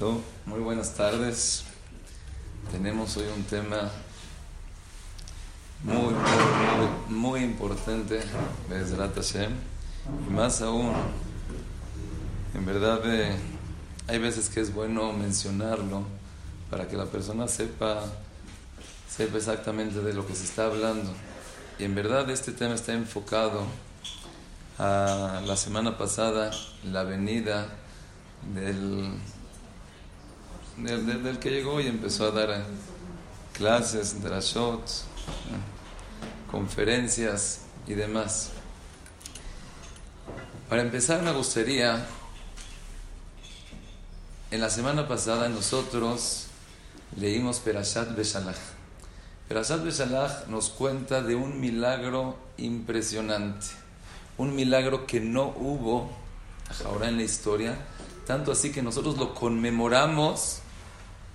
Muy buenas tardes. Tenemos hoy un tema muy, muy, muy importante, Hashem, y más aún, en verdad eh, hay veces que es bueno mencionarlo para que la persona sepa, sepa exactamente de lo que se está hablando. Y en verdad este tema está enfocado a la semana pasada, la venida del del, que llegó y empezó a dar eh, clases, drashot, eh, conferencias y demás. Para empezar me gustaría, en la semana pasada nosotros leímos Perashat Beshalach. Perashat Beshalach nos cuenta de un milagro impresionante, un milagro que no hubo ahora en la historia, tanto así que nosotros lo conmemoramos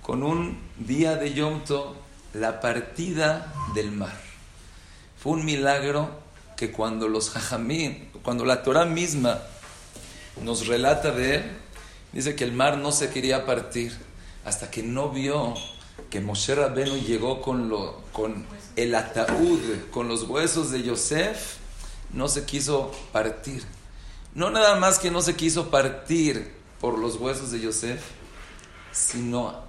con un día de Yom Tov la partida del mar. Fue un milagro que cuando los jajamín, cuando la Torah misma nos relata de él, dice que el mar no se quería partir hasta que no vio que Moshe Rabenu llegó con, lo, con el ataúd, con los huesos de Yosef, no se quiso partir. No nada más que no se quiso partir por los huesos de Yosef, sino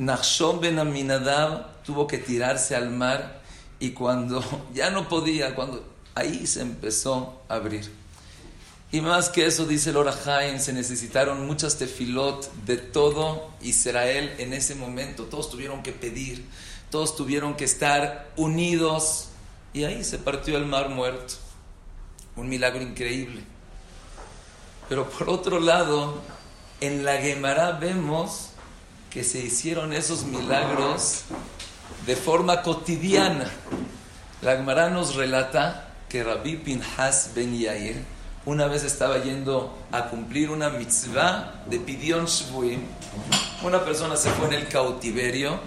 Nachshon ben Aminadab tuvo que tirarse al mar y cuando ya no podía, cuando ahí se empezó a abrir. Y más que eso, dice el Jaim, se necesitaron muchas tefilot de todo Israel en ese momento. Todos tuvieron que pedir, todos tuvieron que estar unidos. Y ahí se partió el mar muerto. Un milagro increíble. Pero por otro lado, en la Gemara vemos que se hicieron esos milagros de forma cotidiana. La nos relata que Rabbi Pinhas Ben Yair una vez estaba yendo a cumplir una mitzvah de Pidion Shvuim. Una persona se fue en el cautiverio.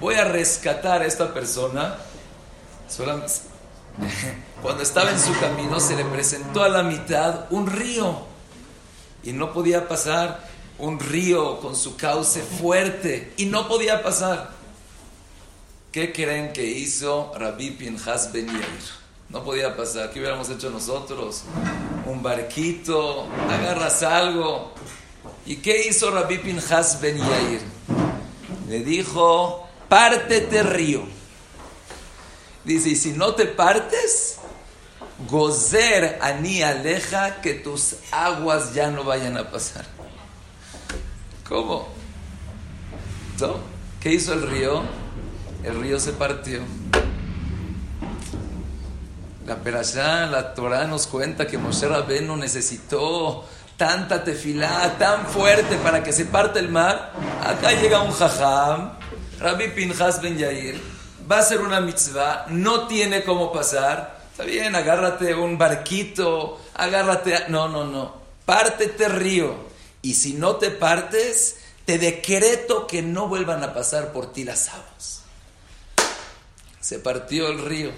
Voy a rescatar a esta persona. Cuando estaba en su camino se le presentó a la mitad un río y no podía pasar un río con su cauce fuerte y no podía pasar. ¿Qué creen que hizo Rabbi Pinhas Ben Yair? No podía pasar. ¿Qué hubiéramos hecho nosotros? Un barquito, agarras algo. ¿Y qué hizo Rabbi Pinhas Ben Yair? Le dijo, pártete río. Dice, y si no te partes, gozer ani aleja que tus aguas ya no vayan a pasar. ¿Cómo? ¿No? ¿Qué hizo el río? El río se partió. La Perashá, la Torah nos cuenta que Moshe Rabbeinu necesitó tanta tefilá, tan fuerte para que se parte el mar. Acá llega un jajam, Rabbi Pinhas Ben Yair, va a hacer una mitzvah, no tiene cómo pasar. Está bien, agárrate un barquito, agárrate. No, no, no. Pártete río. Y si no te partes, te decreto que no vuelvan a pasar por ti las aguas. Se partió el río.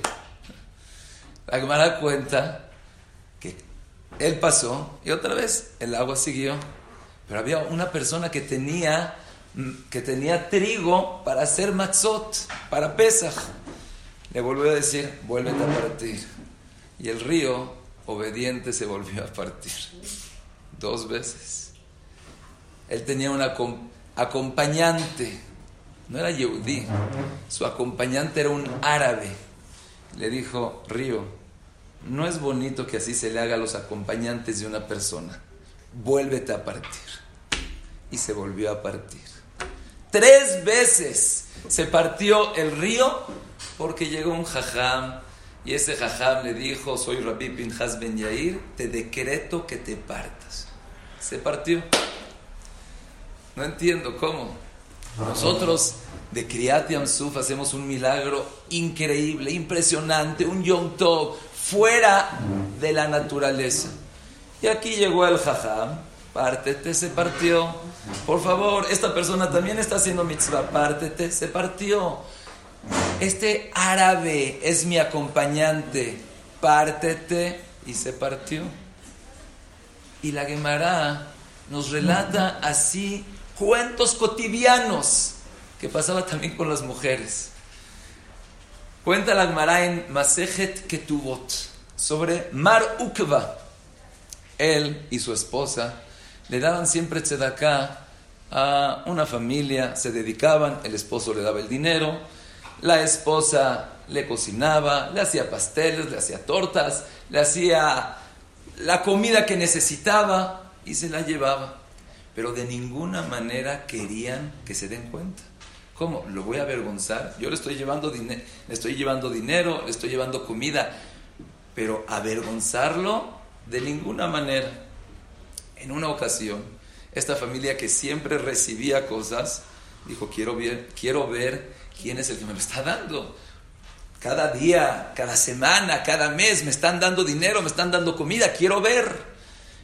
La Gemara cuenta que él pasó y otra vez el agua siguió. Pero había una persona que tenía, que tenía trigo para hacer matzot, para Pesach. Le volvió a decir, vuélvete a partir. Y el río, obediente, se volvió a partir. Dos veces él tenía un acompañante, no era Yehudí, su acompañante era un árabe. Le dijo, Río, no es bonito que así se le haga a los acompañantes de una persona, vuélvete a partir. Y se volvió a partir. Tres veces se partió el río porque llegó un jajam y ese jajam le dijo, soy Rabbi Pinhas Ben Yair, te decreto que te partas. Se partió. No entiendo cómo. Nosotros de Kriyat Yamsuf hacemos un milagro increíble, impresionante, un Yom Tov fuera de la naturaleza. Y aquí llegó el Jajam, pártete, se partió. Por favor, esta persona también está haciendo mitzvah, pártete, se partió. Este árabe es mi acompañante, pártete y se partió. Y la Gemara nos relata así cuentos cotidianos que pasaba también con las mujeres. Cuenta la Gemara en Masejet Ketubot sobre Mar Ukva. Él y su esposa le daban siempre tzedaká a una familia, se dedicaban, el esposo le daba el dinero, la esposa le cocinaba, le hacía pasteles, le hacía tortas, le hacía la comida que necesitaba y se la llevaba. Pero de ninguna manera querían que se den cuenta. ¿Cómo? ¿Lo voy a avergonzar? Yo le estoy llevando, le estoy llevando dinero, le estoy llevando comida, pero avergonzarlo de ninguna manera. En una ocasión, esta familia que siempre recibía cosas, dijo, quiero ver, quiero ver quién es el que me lo está dando. Cada día, cada semana, cada mes me están dando dinero, me están dando comida, quiero ver.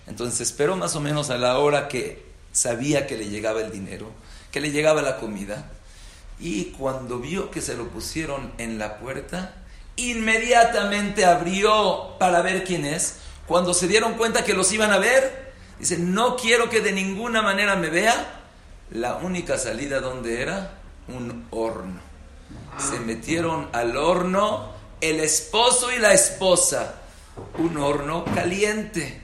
Entonces esperó más o menos a la hora que sabía que le llegaba el dinero, que le llegaba la comida. Y cuando vio que se lo pusieron en la puerta, inmediatamente abrió para ver quién es. Cuando se dieron cuenta que los iban a ver, dice, no quiero que de ninguna manera me vea. La única salida donde era un horno. Se metieron al horno el esposo y la esposa. Un horno caliente.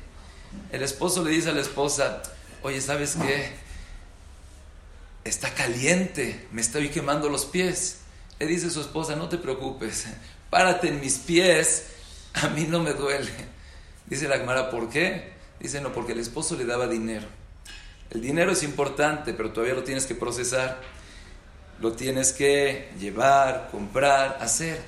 El esposo le dice a la esposa, oye, ¿sabes qué? Está caliente, me estoy quemando los pies. Le dice su esposa, no te preocupes, párate en mis pies, a mí no me duele. Dice la Gemara, ¿por qué? Dice, no, porque el esposo le daba dinero. El dinero es importante, pero todavía lo tienes que procesar. Lo tienes que llevar, comprar, hacer.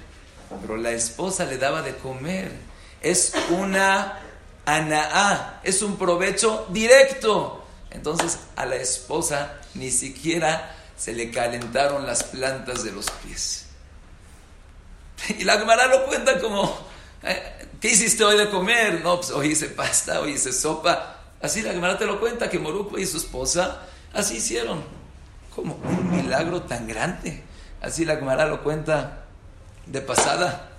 Pero la esposa le daba de comer. Es una anaá, es un provecho directo. Entonces a la esposa ni siquiera se le calentaron las plantas de los pies. Y la Gemara lo cuenta como, eh, ¿qué hiciste hoy de comer? No, pues hoy hice pasta, hoy hice sopa. Así la Gemara te lo cuenta, que Moruco y su esposa así hicieron. Como un milagro tan grande. Así la Gemara lo cuenta de pasada.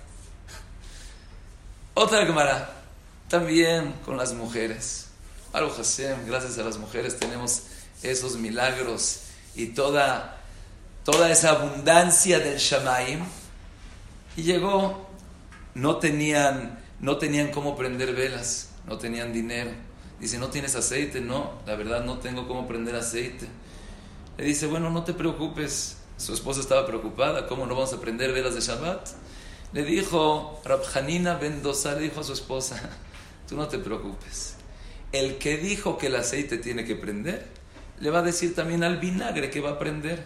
Otra Gemara, también con las mujeres. Hashem, gracias a las mujeres tenemos esos milagros y toda, toda esa abundancia del Shamaim y llegó, no tenían, no tenían cómo prender velas, no tenían dinero. Dice, ¿no tienes aceite? No, la verdad no tengo cómo prender aceite. Le dice, bueno, no te preocupes. Su esposa estaba preocupada, ¿cómo no vamos a prender velas de Shabbat? Le dijo, Rabjanina Bendosa le dijo a su esposa, tú no te preocupes. El que dijo que el aceite tiene que prender, le va a decir también al vinagre que va a prender.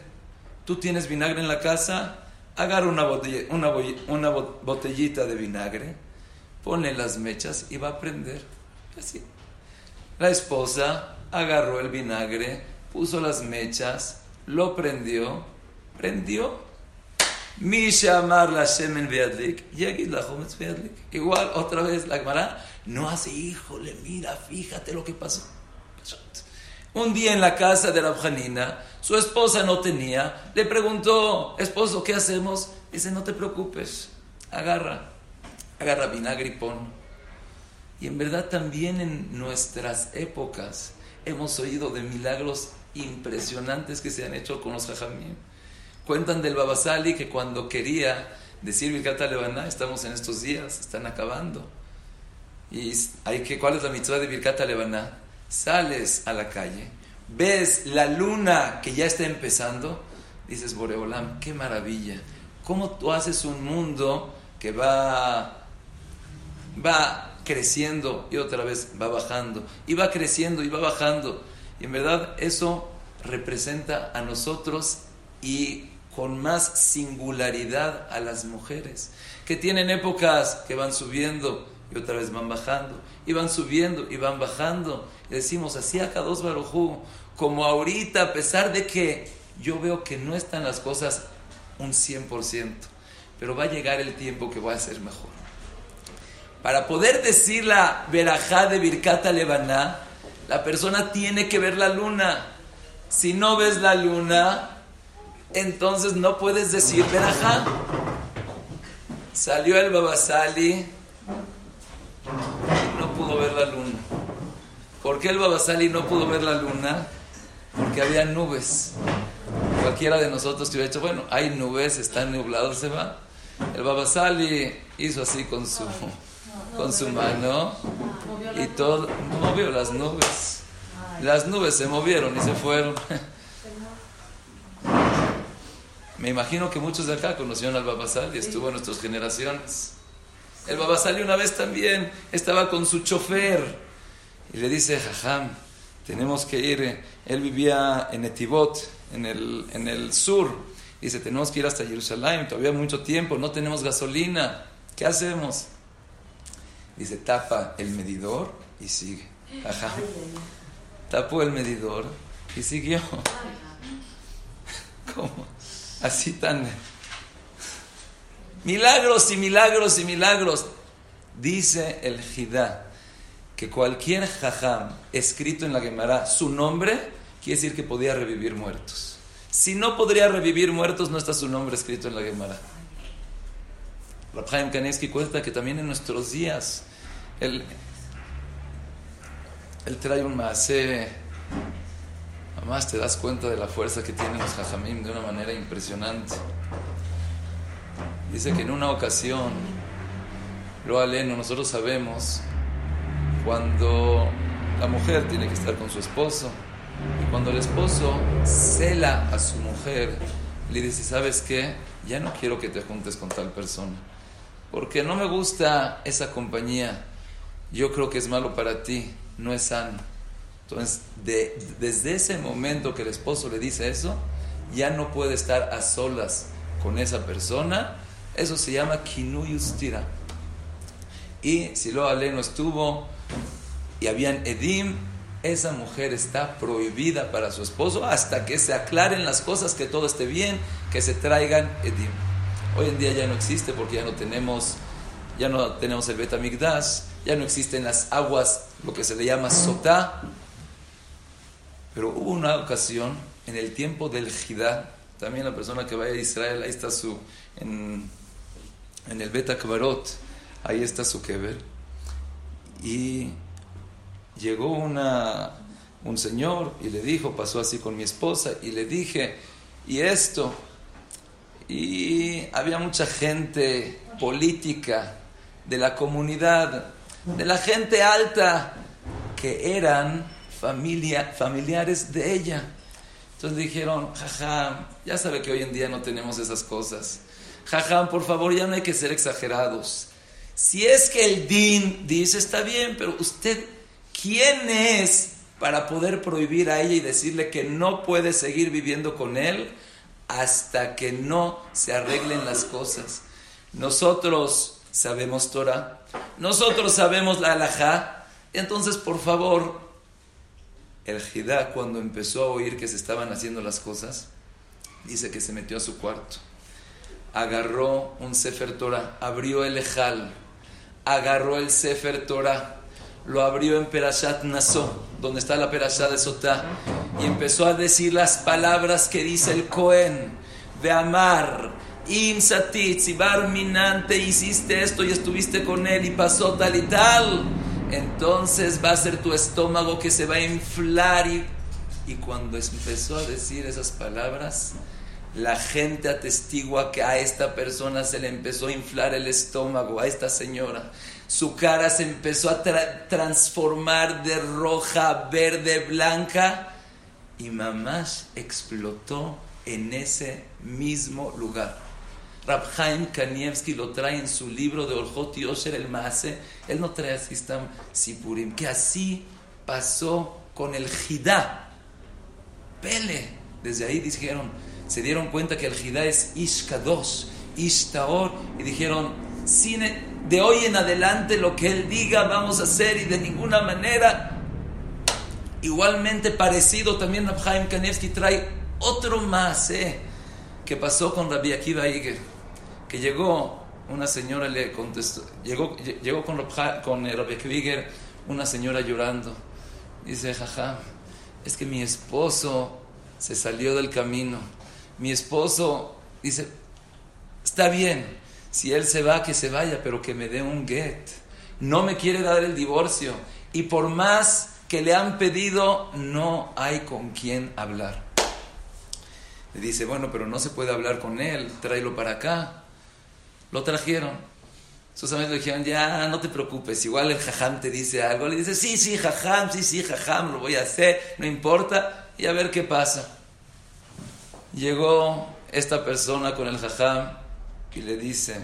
Tú tienes vinagre en la casa, agarra una, una, botellita de vinagre, pone las mechas y va a prender. Así. La esposa agarró el vinagre, puso las mechas, lo prendió, prendió. Mishamar la shemen la Igual otra vez la Gemara no hace, híjole, mira, fíjate lo que pasó. Un día en la casa de Rabjanina, su esposa no tenía, le preguntó, esposo, ¿qué hacemos? Dice, no te preocupes, agarra, agarra vinagre y pon. Y en verdad también en nuestras épocas hemos oído de milagros impresionantes que se han hecho con los jajamim. Cuentan del Babasali que cuando quería decir Birkat Levaná, estamos en estos días, están acabando. ¿Y hay que, cuál es la mitzvah de Birkat Levaná? sales a la calle, ves la luna que ya está empezando, dices, Boreolam, qué maravilla. ¿Cómo tú haces un mundo que va, va creciendo y otra vez va bajando? Y va creciendo y va bajando. Y en verdad eso representa a nosotros y con más singularidad a las mujeres, que tienen épocas que van subiendo y otra vez van bajando, y van subiendo y van bajando. Decimos, así acá dos barujú, como ahorita, a pesar de que yo veo que no están las cosas un 100%, pero va a llegar el tiempo que va a ser mejor. Para poder decir la verajá de Birkata Levaná, la persona tiene que ver la luna. Si no ves la luna, entonces no puedes decir verajá. Salió el Babasali no pudo ver la luna. ¿Por qué el Babasali no pudo ver la luna? porque había nubes. Cualquiera de nosotros que hubiera dicho, bueno, hay nubes, está nublado, se va. El Babasali hizo así con su, con su mano y todo, movió las nubes. Las nubes se movieron y se fueron. Me imagino que muchos de acá conocieron al Babasali, estuvo en nuestras generaciones. El Babasali una vez también estaba con su chofer y le dice, Jajam, tenemos que ir. Él vivía en Etivot, en el, en el sur. Dice, tenemos que ir hasta Jerusalén, todavía mucho tiempo, no tenemos gasolina. ¿Qué hacemos? Dice, tapa el medidor y sigue. Ajá. Tapó el medidor y siguió. ¿Cómo? Así tan... Milagros y milagros y milagros. Dice el Jidá que cualquier jajam escrito en la Gemara, su nombre, quiere decir que podía revivir muertos. Si no podría revivir muertos, no está su nombre escrito en la Gemara. Rabhaim Kanevsky cuenta que también en nuestros días él, él trae un maase. Además te das cuenta de la fuerza que tienen los jajamim de una manera impresionante. Dice que en una ocasión, lo aleno, nosotros sabemos cuando la mujer tiene que estar con su esposo y cuando el esposo cela a su mujer, le dice, ¿sabes qué? Ya no quiero que te juntes con tal persona, porque no me gusta esa compañía, yo creo que es malo para ti, no es sano. Entonces, desde ese momento que el esposo le dice eso, ya no puede estar a solas con esa persona, eso se llama kinuyustira. Y si lo no estuvo y habían edim, esa mujer está prohibida para su esposo hasta que se aclaren las cosas, que todo esté bien, que se traigan edim. Hoy en día ya no existe porque ya no tenemos, ya no tenemos el betamigdash, ya no existen las aguas, lo que se le llama sotá. Pero hubo una ocasión en el tiempo del Jidá, también la persona que vaya a Israel, ahí está su, en, el Beta ahí está su kever. Y llegó una, un señor y le dijo, pasó así con mi esposa, y le dije, y esto, y había mucha gente política de la comunidad, de la gente alta, que eran familia, familiares de ella. Entonces dijeron, jaja, ya sabe que hoy en día no tenemos esas cosas. Jaja, por favor, ya no hay que ser exagerados. Si es que el din dice, está bien, pero usted ¿Quién es para poder prohibir a ella y decirle que no puede seguir viviendo con él hasta que no se arreglen las cosas? Nosotros sabemos Torah, nosotros sabemos la halajá, entonces por favor, el Jidá cuando empezó a oír que se estaban haciendo las cosas, dice que se metió a su cuarto, agarró un Sefer Torah, abrió el Ejal, agarró el Sefer Torah, lo abrió en Perashat Naso, donde está la Perashat de Sotá, y empezó a decir las palabras que dice el Cohen, de amar, Im Satit, si Barminante hiciste esto y estuviste con él y pasó tal y tal, entonces va a ser tu estómago que se va a inflar. Y, cuando empezó a decir esas palabras, la gente atestigua que a esta persona se le empezó a inflar el estómago, a esta señora. Su cara se empezó a transformar de roja, verde, blanca y mamás explotó en ese mismo lugar. Rabhaim Kanievski lo trae en su libro de Orjot Yosher el Maase. Él no trae así Sipurim, que así pasó con el Jidá. Pele. Desde ahí dijeron, se dieron cuenta que el Jidá es Ishkadosh, Ishtaor, y dijeron, de hoy en adelante lo que él diga vamos a hacer y de ninguna manera. Igualmente parecido también Rabhaim Kanevsky trae otro más, ¿eh? que pasó con Rabbi Akiva Iger, que llegó, una señora le contestó, llegó, llegó con, con eh, Rabbi una señora llorando, dice, jaja, es que mi esposo se salió del camino mi esposo dice, está bien, si él se va, que se vaya, pero que me dé un get. No me quiere dar el divorcio. Y por más que le han pedido, no hay con quién hablar. Le dice, bueno, pero no se puede hablar con él, tráelo para acá. Lo trajeron. Sus amigos le dijeron, ya, no te preocupes, igual el jajam te dice algo. Le dice, sí, sí, jajam, sí, sí, jajam, lo voy a hacer, no importa, y a ver qué pasa. Llegó esta persona con el jajam y le dice,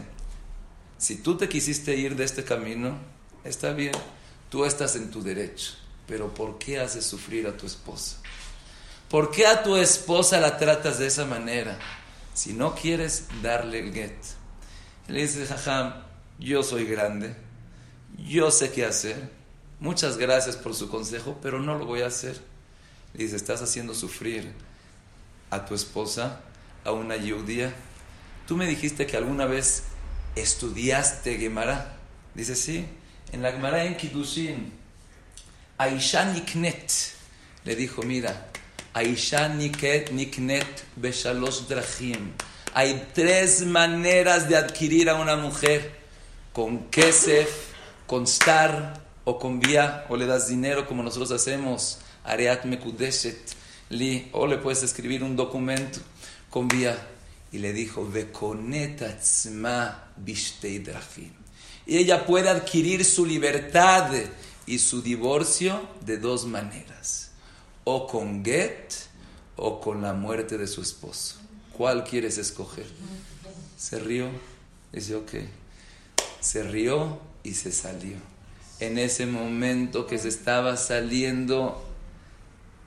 si tú te quisiste ir de este camino, está bien, tú estás en tu derecho, pero ¿por qué haces sufrir a tu esposa? ¿Por qué a tu esposa la tratas de esa manera? Si no quieres darle el get. Le dice, jajam, yo soy grande, yo sé qué hacer, muchas gracias por su consejo, pero no lo voy a hacer. Le dice, estás haciendo sufrir a tu esposa, a una judía. Tú me dijiste que alguna vez estudiaste Gemara. Dice, sí, en la Gemara en Kiddushin, Aisha Niknet le dijo, mira, Aisha Niknet Beshalosh Drachim. Hay tres maneras de adquirir a una mujer. Con kesef, con star o con vía, o le das dinero como nosotros hacemos. Areat Mekudeshet li, o le puedes escribir un documento con vía. Y le dijo, Y ella puede adquirir su libertad y su divorcio de dos maneras o con Get o con la muerte de su esposo. ¿Cuál quieres escoger? Se rió, dice, ok. Se rió y se salió. En ese momento que se estaba saliendo,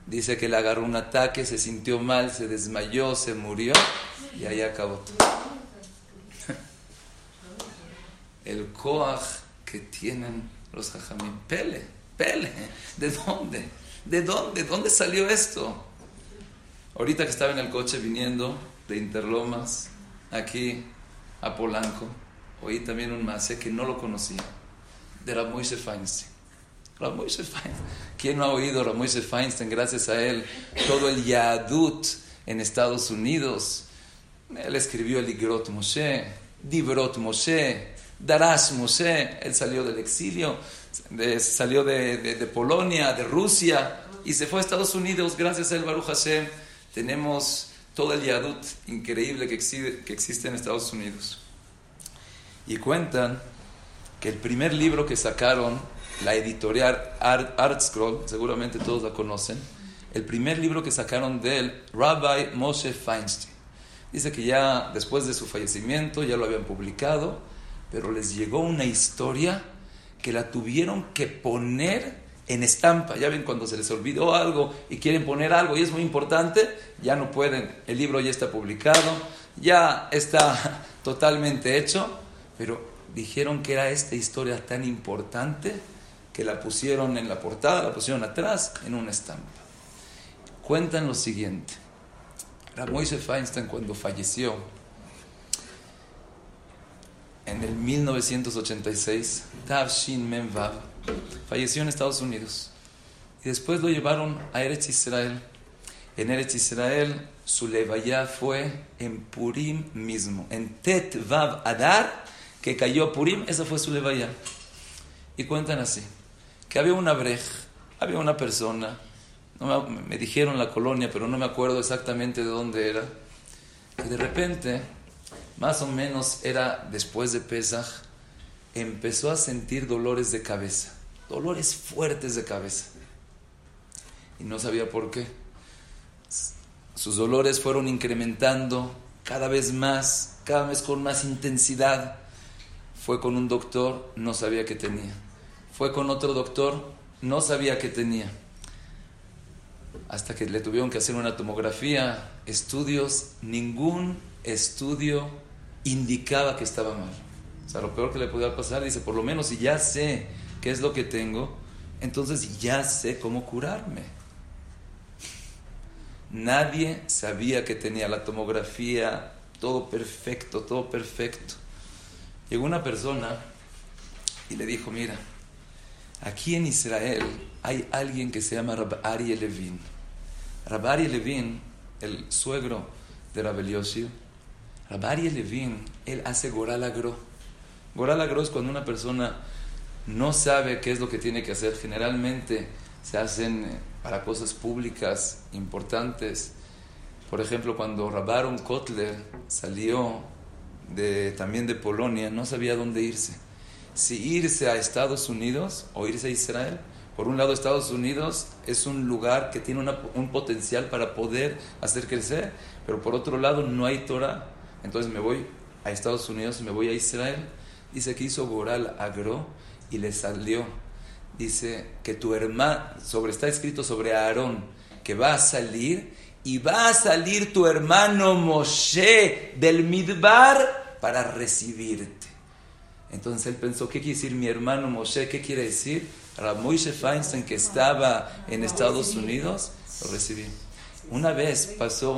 dice que le agarró un ataque, se sintió mal, se desmayó, se murió y ahí acabó todo. El coaj que tienen los jajamín. Pele, pele. ¿De dónde? ¿De dónde? ¿Dónde salió esto? Ahorita que estaba en el coche viniendo de Interlomas, aquí a Polanco, oí también un mase que no lo conocía, de Ramoise Feinstein. Ramoise Feinstein. ¿Quién no ha oído Ramoise Feinstein? Gracias a él, todo el Yadut en Estados Unidos. Él escribió el Igrot Moshe, Dibrot Moshe, Daras Moshe. Él salió del exilio salió de, Polonia, de Rusia, y se fue a Estados Unidos. Gracias a él, Baruch Hashem, tenemos todo el yadut increíble que existe, que existe en Estados Unidos. Y cuentan que el primer libro que sacaron, la editorial Art, Scroll, seguramente todos la conocen, el primer libro que sacaron de él, Rabbi Moshe Feinstein. Dice que ya después de su fallecimiento ya lo habían publicado, pero les llegó una historia que la tuvieron que poner en estampa. Ya ven cuando se les olvidó algo y quieren poner algo y es muy importante, ya no pueden. El libro ya está publicado, ya está totalmente hecho, pero dijeron que era esta historia tan importante que la pusieron en la portada, la pusieron atrás en una estampa. Cuentan lo siguiente. Moise Feinstein cuando falleció, en el 1986, Tavshin Menvav, falleció en Estados Unidos. Y después lo llevaron a Eretz Israel. En Eretz Israel, su levaya fue en Purim mismo. En Tet Vav Adar, que cayó Purim, esa fue su levaya. Y cuentan así, que había una brej, había una persona, me dijeron la colonia, pero no me acuerdo exactamente de dónde era, que de repente más o menos era después de Pesach, empezó a sentir dolores de cabeza, dolores fuertes de cabeza. Y no sabía por qué. Sus dolores fueron incrementando cada vez más, cada vez con más intensidad. Fue con un doctor, no sabía qué tenía. Fue con otro doctor, no sabía qué tenía. Hasta que le tuvieron que hacer una tomografía, estudios, ningún estudio indicaba que estaba mal. O sea, lo peor que le podía pasar, dice, por lo menos si ya sé qué es lo que tengo, entonces ya sé cómo curarme. Nadie sabía que tenía la tomografía, todo perfecto, todo perfecto. Llegó una persona y le dijo, mira, aquí en Israel hay alguien que se llama Rab Ari Levin. Rab Ari Levin, el suegro de Rab Eliosio, Rabari Levin, él hace goralagro. Es cuando una persona no sabe qué es lo que tiene que hacer. Generalmente se hacen eh, para cosas públicas importantes. Por ejemplo, cuando Rabaron Kotler salió de, también de Polonia, no sabía dónde irse. Si irse a Estados Unidos o irse a Israel. Por un lado, Estados Unidos es un lugar que tiene un potencial para poder hacer crecer, pero por otro lado no hay Torah. Entonces me voy a Estados Unidos, me voy a Israel. Dice que hizo Goral Agro y le salió. Dice que tu hermano, sobre, está escrito sobre Aarón, que va a salir y va a salir tu hermano Moshe del Midbar para recibirte. Entonces él pensó, ¿qué quiere decir mi hermano Moshe? ¿Qué quiere decir? Moshe Feinstein, que estaba en Estados Unidos, lo recibí. Una vez pasó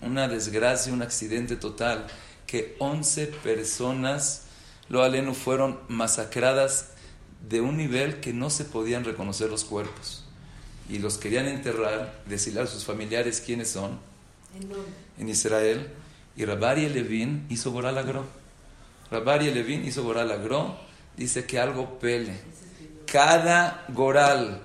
una desgracia, un accidente total, que 11 personas, lo aleno, fueron masacradas de un nivel que no se podían reconocer los cuerpos. Y los querían enterrar, decirle a sus familiares quiénes son. ¿En, Israel. Y Rabari Levin hizo Goral Agro. Rabari Levin hizo Goral Agro. Dice que algo pele. Cada Goral.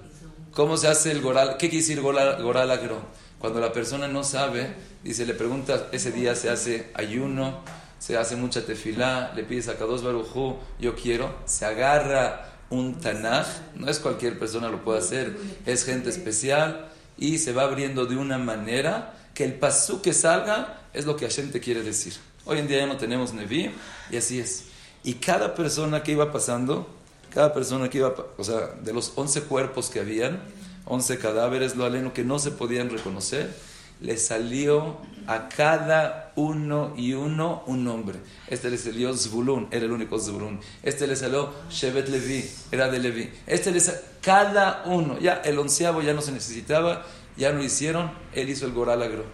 ¿Cómo se hace el Goral? ¿Qué quiere decir Goral, goral Agro? Cuando la persona no sabe, dice, le pregunta, ese día se hace ayuno, se hace mucha tefilá, le pides a Kadosh Barujú, yo quiero, se agarra un Tanaj, no es cualquier persona lo puede hacer, es gente especial y se va abriendo de una manera que el pasú que salga es lo que Hashem te quiere decir. Hoy en día ya no tenemos Nevi y así es. Y cada persona que iba pasando, cada persona que iba, o sea, de los 11 cuerpos que habían, 11 cadáveres, lo aleno que no se podían reconocer, le salió a cada uno y uno un nombre. Este le salió Zvulun, era el único Zvulun. Este le salió Shevet Levi, era de Levi. Este le salió, cada uno, ya el onceavo ya no se necesitaba, ya lo hicieron, él hizo el Goralagro.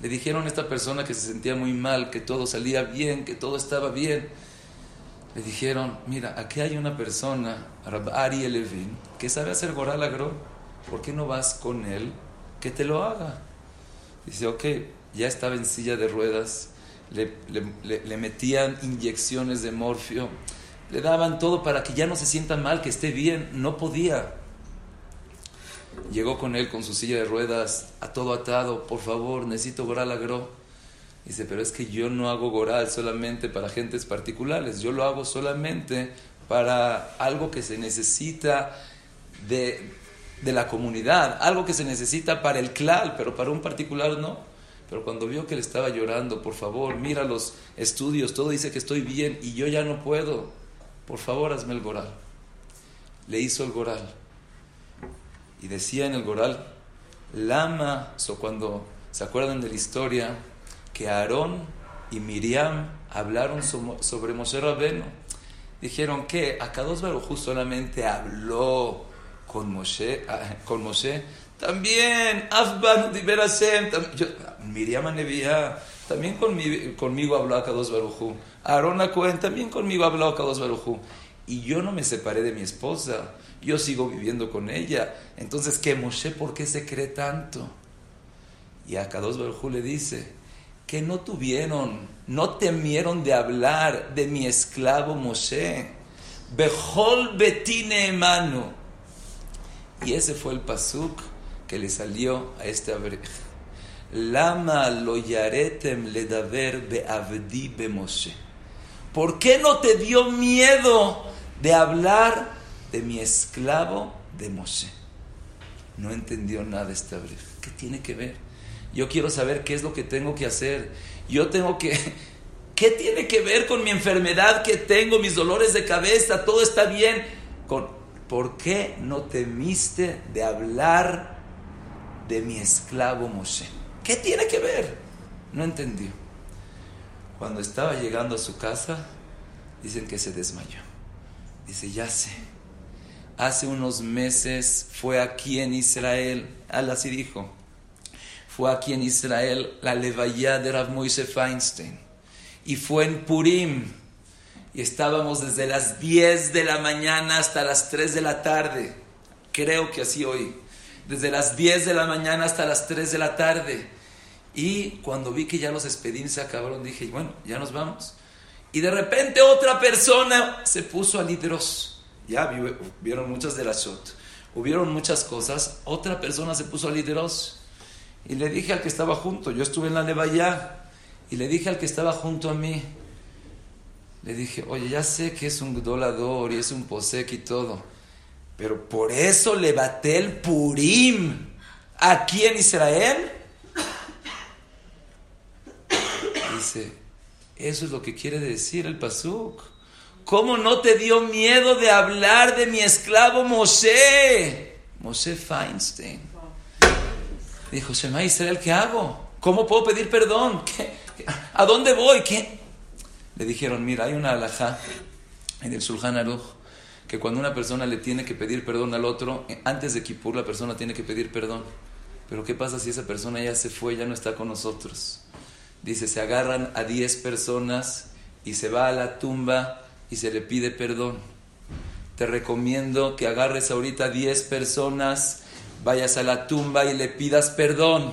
Le dijeron a esta persona que se sentía muy mal, que todo salía bien, que todo estaba bien. Le dijeron, mira, aquí hay una persona, Ari Levin, que sabe hacer Goralagro, ¿por qué no vas con él? Que te lo haga. Dice, ok, ya estaba en silla de ruedas, le, le, metían inyecciones de morfio, le daban todo para que ya no se sienta mal, que esté bien, no podía. Llegó con él con su silla de ruedas, a todo atado, por favor, necesito goral agro. Dice, pero es que yo no hago goral solamente para gentes particulares, yo lo hago solamente para algo que se necesita de, de la comunidad, algo que se necesita para el clal, pero para un particular no. Pero cuando vio que le estaba llorando, por favor, mira los estudios, todo dice que estoy bien y yo ya no puedo, por favor hazme el goral. Le hizo el goral. Y decía en el goral, Lama, o cuando se acuerdan de la historia, que Aarón y Miriam hablaron sobre Moshe Rabeno. Dijeron que dos Baruj solamente habló con Moshe, ah, con también, Afban Hashem, Miriam Anevia, también conmigo, conmigo habló Akados Barujú. Aarón Cohen también conmigo habló Akados Barujú. Y yo no me separé de mi esposa, yo sigo viviendo con ella. Entonces, ¿qué Moshe por qué se cree tanto? Y Akados Barujú le dice que no tuvieron, no temieron de hablar de mi esclavo Moshe. Bejol betine mano y ese fue el pasuk que le salió a este abrej. Lama lo yaretem le daver beavdi be Moshe. ¿Por qué no te dio miedo de hablar de mi esclavo de Moshe? No entendió nada este abrej. ¿Qué tiene que ver? Yo quiero saber qué es lo que tengo que hacer. Yo tengo que... ¿Qué tiene que ver con mi enfermedad que tengo, mis dolores de cabeza? Todo está bien. Con, ¿por qué no temiste de hablar de mi esclavo Moshe? ¿Qué tiene que ver? No entendió. Cuando estaba llegando a su casa, dicen que se desmayó. Dice, ya sé. Hace unos meses fue aquí en Israel, al así dijo, fue aquí en Israel la levaya de Rav Moshe Feinstein. Y fue en Purim y estábamos desde las 10 de la mañana hasta las 3 de la tarde. Creo que así hoy. Desde las 10 de la mañana hasta las 3 de la tarde. Y cuando vi que ya los expedientes se acabaron, dije, bueno, ya nos vamos. Y de repente otra persona se puso a lideros. Ya vieron muchas de las shot. hubieron muchas cosas, otra persona se puso a lideros. Y le dije al que estaba junto, yo estuve en la Levaya, y le dije al que estaba junto a mí, le dije, oye, ya sé que es un dolador y es un posek y todo, pero por eso le bate el Purim aquí en Israel. Dice, eso es lo que quiere decir el Pasuk. ¿Cómo no te dio miedo de hablar de mi esclavo Moshe? Moshe Feinstein. Dijo, Shema Israel, ¿qué hago? ¿Cómo puedo pedir perdón? ¿A dónde voy? ¿Qué? Le dijeron, mira, hay una alajá en el Sulhan Aruch que cuando una persona le tiene que pedir perdón al otro, antes de Kippur la persona tiene que pedir perdón. Pero ¿qué pasa si esa persona ya se fue, ya no está con nosotros? Dice, se agarran a 10 personas y se va a la tumba y se le pide perdón. Te recomiendo que agarres ahorita 10 personas, vayas a la tumba y le pidas perdón.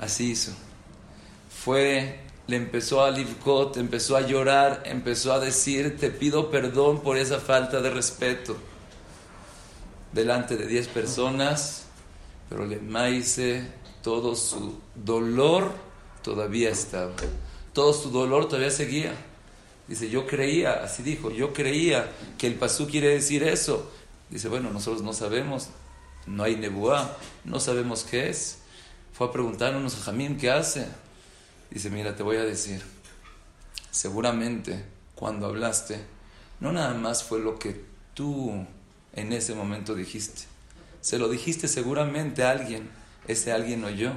Así hizo. Fue, le empezó a livkot, empezó a llorar, empezó a decir, te pido perdón por esa falta de respeto. Delante de 10 personas, pero le maíce todo su dolor todavía estaba. Todo su dolor todavía seguía. Dice, yo creía, así dijo, yo creía que el pasú quiere decir eso. Dice, bueno, nosotros no sabemos, no hay nebuá, no sabemos qué es. Fue a preguntarnos a Jamín qué hace. Dice, mira, te voy a decir, seguramente cuando hablaste, no nada más fue lo que tú en ese momento dijiste. Se lo dijiste seguramente a alguien, ese alguien oyó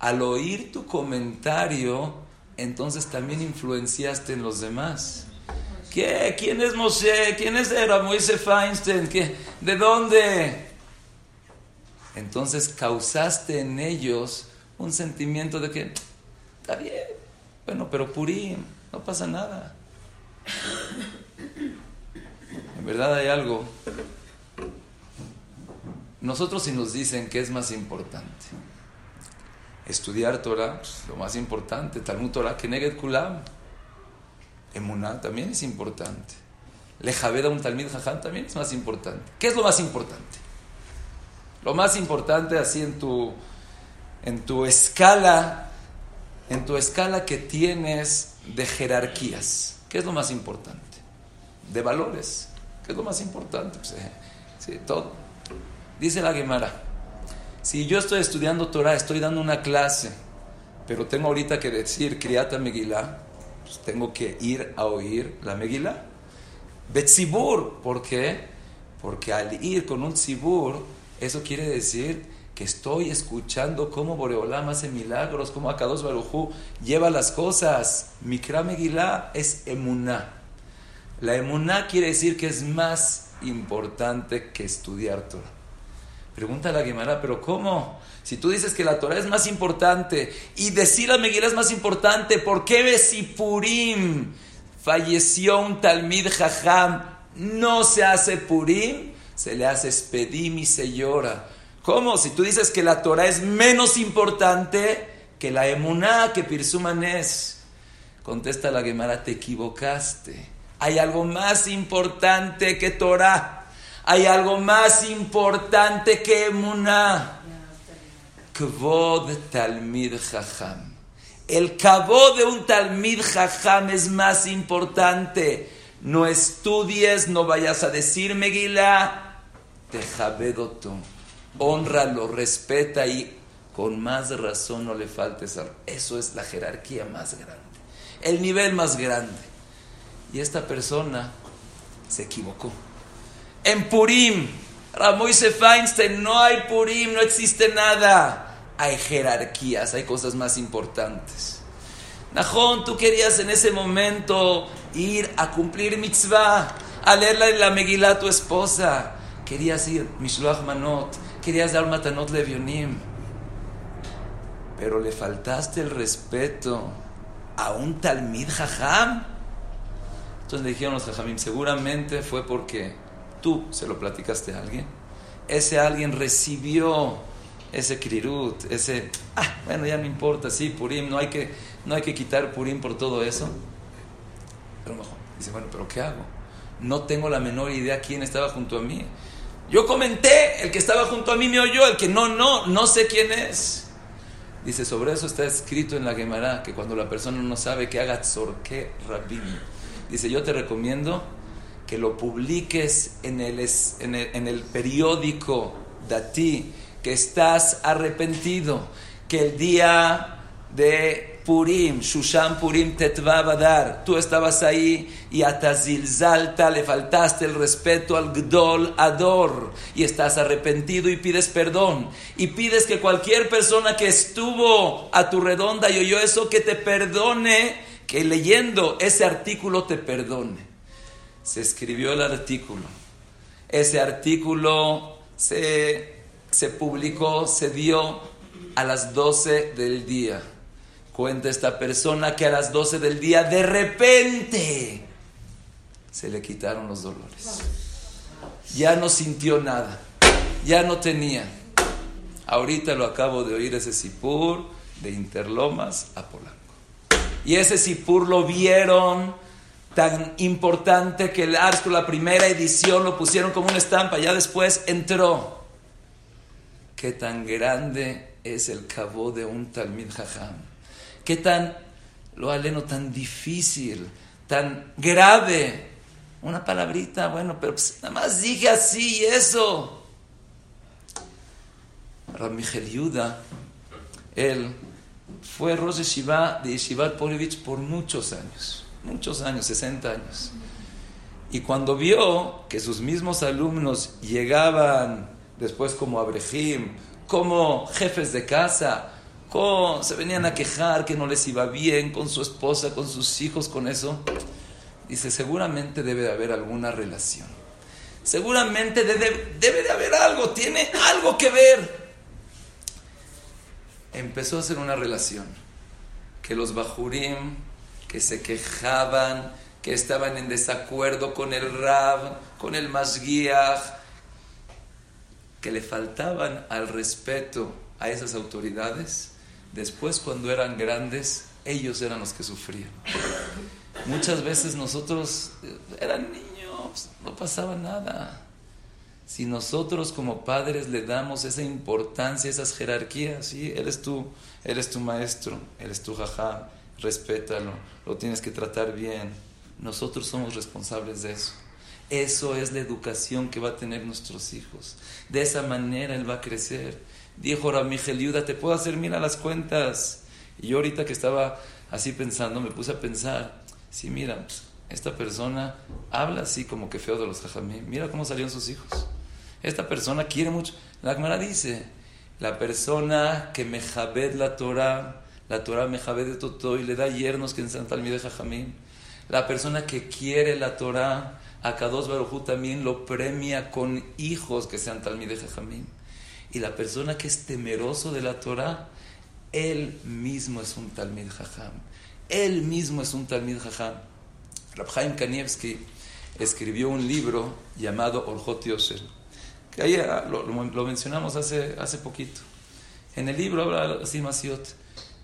al oír tu comentario, entonces también influenciaste en los demás. ¿Qué? ¿Quién es Moshe? ¿Quién es era Moisés Feinstein? ¿Qué? ¿De dónde? Entonces causaste en ellos un sentimiento de que está bien, bueno, pero Purim, no pasa nada. En verdad hay algo. Nosotros si nos dicen que es más importante estudiar Torah, pues, lo más importante, Talmud Torah, Keneged Kulam. Emuná también es importante. Lejaveda un Talmid Jajam también es más importante. ¿Qué es lo más importante? Lo más importante así en tu, en tu escala, en tu escala que tienes de jerarquías. ¿Qué es lo más importante? De valores. ¿Qué es lo más importante? Pues, eh, sí, todo. Dice la Gemara. Si yo estoy estudiando Torah, estoy dando una clase, pero tengo ahorita que decir Kriata Megillah, pues tengo que ir a oír la Megillah. Betzibur, ¿por qué? Porque al ir con un tzibur, eso quiere decir que estoy escuchando cómo Boreolam hace milagros, cómo Akados Barujú lleva las cosas. Mikra Megillah es emuná. La emuná quiere decir que es más importante que estudiar Torah. Pregunta a la Gemara, pero ¿cómo? Si tú dices que la Torah es más importante y decir la Megillah es más importante, ¿por qué Purim falleció un Talmid Jajam? No se hace Purim, se le hace Spedim y se llora. ¿Cómo? Si tú dices que la Torah es menos importante que la Emuná, que Pirsumanes. Contesta la Gemara, te equivocaste. Hay algo más importante que Torah. Hay algo más importante que Emuná. Kvod Talmid Jajam. El cabo de un Talmid Jajam es más importante. No estudies, no vayas a decir Megillah. Tejabedoto. Honralo, respeta y con más razón no le faltes. Eso es la jerarquía más grande. El nivel más grande. Y esta persona se equivocó. En Purim, Ramoise Feinstein, no hay Purim, no existe nada. Hay jerarquías, hay cosas más importantes. Najón, tú querías en ese momento ir a cumplir mitzvah, a leerle la Megillah a tu esposa. Querías ir, Mishloach Manot, querías dar Matanot Levionim. Pero le faltaste el respeto a un Talmid Jajam. Entonces le dijeron los Jajamim, seguramente fue porque tú se lo platicaste a alguien, ese alguien recibió ese krirut, ese, ah, bueno, ya no importa, sí, Purim, no hay que, no hay que quitar Purim por todo eso. Pero mejor, dice, bueno, pero ¿qué hago? No tengo la menor idea quién estaba junto a mí. Yo comenté, el que estaba junto a mí me oyó, el que no, no, no sé quién es. Dice, sobre eso está escrito en la Gemara, que cuando la persona no sabe que haga tzorke rabim. Dice, yo te recomiendo que lo publiques en el, en el, en el periódico ti que estás arrepentido, que el día de Purim, Shushan Purim Tetva Badar, tú estabas ahí y atazilzalta, le faltaste el respeto al Gdol Ador y estás arrepentido y pides perdón y pides que cualquier persona que estuvo a tu redonda y oyó eso que te perdone, que leyendo ese artículo te perdone. Se escribió el artículo. Ese artículo se, se publicó, se dio a las 12 del día Cuenta esta persona que a las 12 del día de repente se le quitaron los dolores. Ya no sintió nada. Ya no tenía. Ahorita lo acabo de oír ese sipur de Interlomas a Polanco. Y ese sipur lo vieron tan importante que el Arsco, la primera edición, lo pusieron como una estampa. Ya después entró. Qué tan grande es el cabo de un Talmid Jajam qué tan, lo aleno, tan difícil, tan grave. Una palabrita, bueno, pero pues, nada más dije así y eso. Rab Yuda, él fue Rosh Shiva de Yeshivat Polevich por muchos años, muchos años, 60 años. Y cuando vio que sus mismos alumnos llegaban después como Abrehim, como jefes de casa, se venían a quejar que no les iba bien con su esposa, con sus hijos, con eso. Dice, seguramente debe de haber alguna relación. Seguramente debe, de haber algo, tiene algo que ver. Empezó a hacer una relación. Que los bajurim, que se quejaban, que estaban en desacuerdo con el rab, con el masguiach, que le faltaban al respeto a esas autoridades, Después, cuando eran grandes, ellos eran los que sufrían. Muchas veces nosotros eh, eran niños, no pasaba nada. Si nosotros como padres le damos esa importancia, esas jerarquías, ¿sí? él es tu, eres tu maestro, él es tu jajá, respétalo, lo tienes que tratar bien. Nosotros somos responsables de eso. Eso es la educación que va a tener nuestros hijos. De esa manera él va a crecer. Dijo Ramigel Yuda, te puedo hacer mira las cuentas. Y yo ahorita que estaba así pensando, me puse a pensar, sí, mira, pues, esta persona habla así como que feo de los jajamí. Mira cómo salieron sus hijos. Esta persona quiere mucho. La Gemara dice, la persona que me jabed la Torah, la Torah me jabed de todo y le da yernos que en Santa de Jajamín. La persona que quiere la Torah, a Kadosh Baruj también lo premia con hijos que sean de Jajamín. Y la persona que es temeroso de la Torah, él mismo es un Talmid Jajam. Él mismo es un Talmid Jajam. Rabhaim Kanievski escribió un libro llamado Orjot Yosher, que ahí ah, lo, mencionamos hace, hace poquito. En el libro habla así Masiot,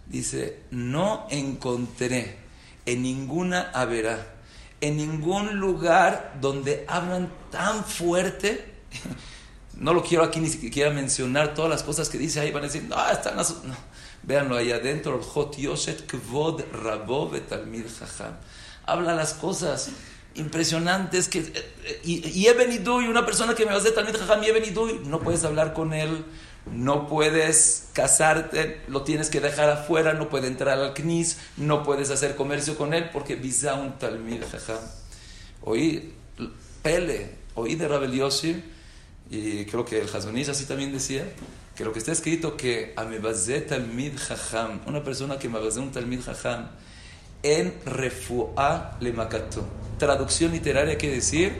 dice, no encontré en ninguna avera, en ningún lugar donde hablan tan fuerte no lo quiero aquí ni siquiera mencionar todas las cosas que dice ahí. Van a decir, no, están las... No. Véanlo ahí adentro. Jot Yoshet Kvod Rabo Betalmid Jajam. Habla las cosas impresionantes que... Eh, y, y y una persona que me va a hacer Talmid Jajam, y no puedes hablar con él, no puedes casarte, lo tienes que dejar afuera, no puede entrar al Knis, no puedes hacer comercio con él porque visa un Talmid Jajam. Oí, Pele, oí de Rabel Yosef y creo que el Hazonish así también decía, que lo que está escrito que Amebazé Talmid Jajam, una persona que Amebazé un Talmid Jajam, en refuá le makato. Traducción literaria quiere decir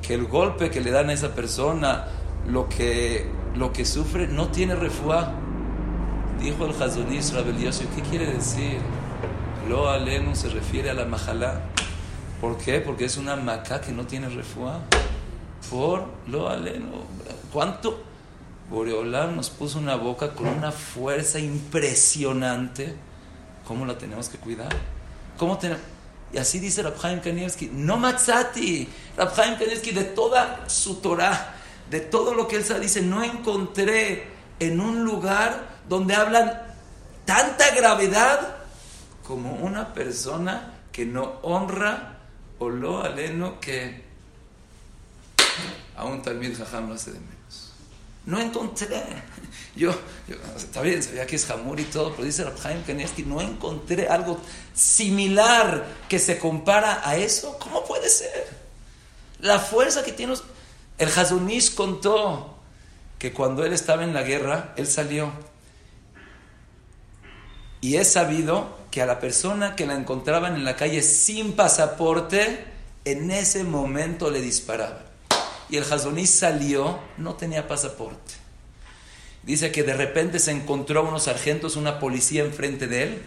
que el golpe que le dan a esa persona, lo que, lo que sufre, no tiene refuá. Dijo el Hazonish Rabel Yosef, ¿qué quiere decir? Lo alenu se refiere a la majalá. ¿Por qué? Porque es una maca que no tiene refuá por lo aleno. ¿Cuánto? Boreolam nos puso una boca con una fuerza impresionante. ¿Cómo la tenemos que cuidar? ¿Cómo tenemos? Y así dice Rabhaim Kanievski, no matzati. Rabhaim Kanievski de toda su Torah, de todo lo que él dice, no encontré en un lugar donde hablan tanta gravedad como una persona que no honra o lo aleno que a un talmid jajam lo hace de menos. No encontré. Yo, está bien, sabía que es jamur y todo, pero dice Rabhaim Kanievski, no encontré algo similar que se compara a eso. ¿Cómo puede ser? La fuerza que tiene. El Hazunish contó que cuando él estaba en la guerra, él salió. Y es sabido que a la persona que la encontraban en la calle sin pasaporte, en ese momento le disparaban. Y el Hazonish salió, no tenía pasaporte. Dice que de repente se encontró unos sargentos, una policía enfrente de él.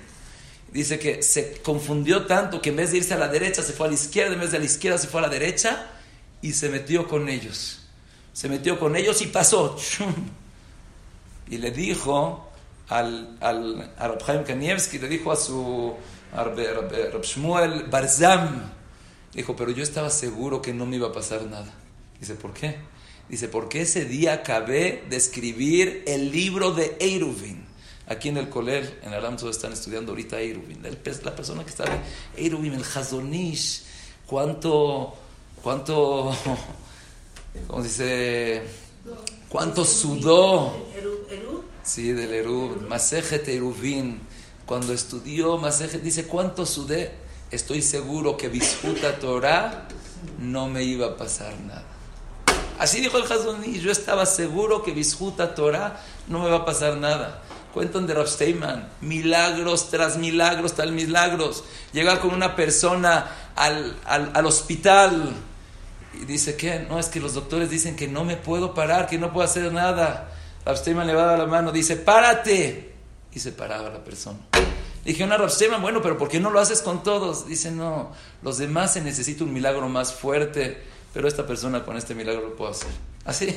Dice que se confundió tanto que en vez de irse a la derecha se fue a la izquierda, en vez de a la izquierda se fue a la derecha y se metió con ellos. Se metió con ellos y pasó. Y le dijo al, al a Rab Kanievski, le dijo a su a Rab, Barzam, dijo, pero yo estaba seguro que no me iba a pasar nada. Dice, ¿por qué? Dice, porque ese día acabé de escribir el libro de Eiruvin. Aquí en el Colel, en Aram, todos están estudiando ahorita Eiruvin. La persona que en Eiruvin, el Hazonish, cuánto, cuánto, ¿cómo dice? Cuánto sudó. Sí, del Erub. Masejet Eruvin. Cuando estudió Masejet, dice, ¿cuánto sudé? Estoy seguro que disputa Torah no me iba a pasar nada. Así dijo el Hazoni, yo estaba seguro que Bishuta Torah no me va a pasar nada. Cuentan de Rav Steinman, milagros tras milagros, tal milagros. Llega con una persona al, al, hospital y dice, ¿qué? No, es que los doctores dicen que no me puedo parar, que no puedo hacer nada. Rav Steinman le va a dar la mano, dice, párate. Y se paraba la persona. Dije a Rav Steinman, bueno, pero ¿por qué no lo haces con todos? Dice, no, los demás se necesita un milagro más fuerte pero esta persona con este milagro lo puede hacer. Así.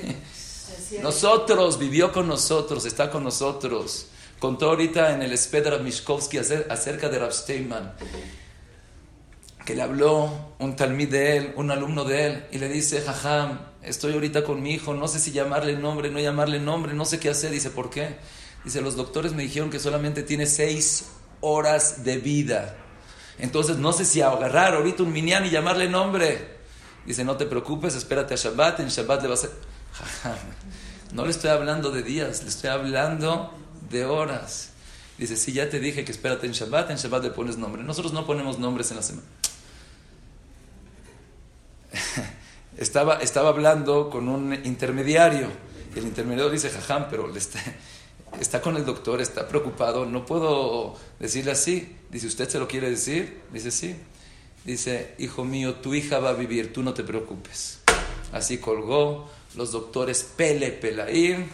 Nosotros, vivió con nosotros, está con nosotros. Contó ahorita en el Spedra Mishkovsky acerca de Rav Steinman, que le habló un talmid de él, un alumno de él, y le dice, jajam, estoy ahorita con mi hijo, no sé si llamarle nombre, no llamarle nombre, no sé qué hacer. Dice, ¿por qué? Dice, los doctores me dijeron que solamente tiene seis horas de vida. Entonces no sé si agarrar ahorita un minián y llamarle nombre. Dice, no te preocupes, espérate a Shabbat, en Shabbat le vas a... No le estoy hablando de días, le estoy hablando de horas. Dice, sí, ya te dije que espérate en Shabbat, en Shabbat le pones nombre. Nosotros no ponemos nombres en la semana. estaba, estaba hablando con un intermediario. El intermediario dice, jajam, pero está, está con el doctor, está preocupado, no puedo decirle así. Dice, ¿usted se lo quiere decir? Dice, sí dice, hijo mío, tu hija va a vivir, tú no te preocupes. Así colgó, los doctores Pele Pelaim,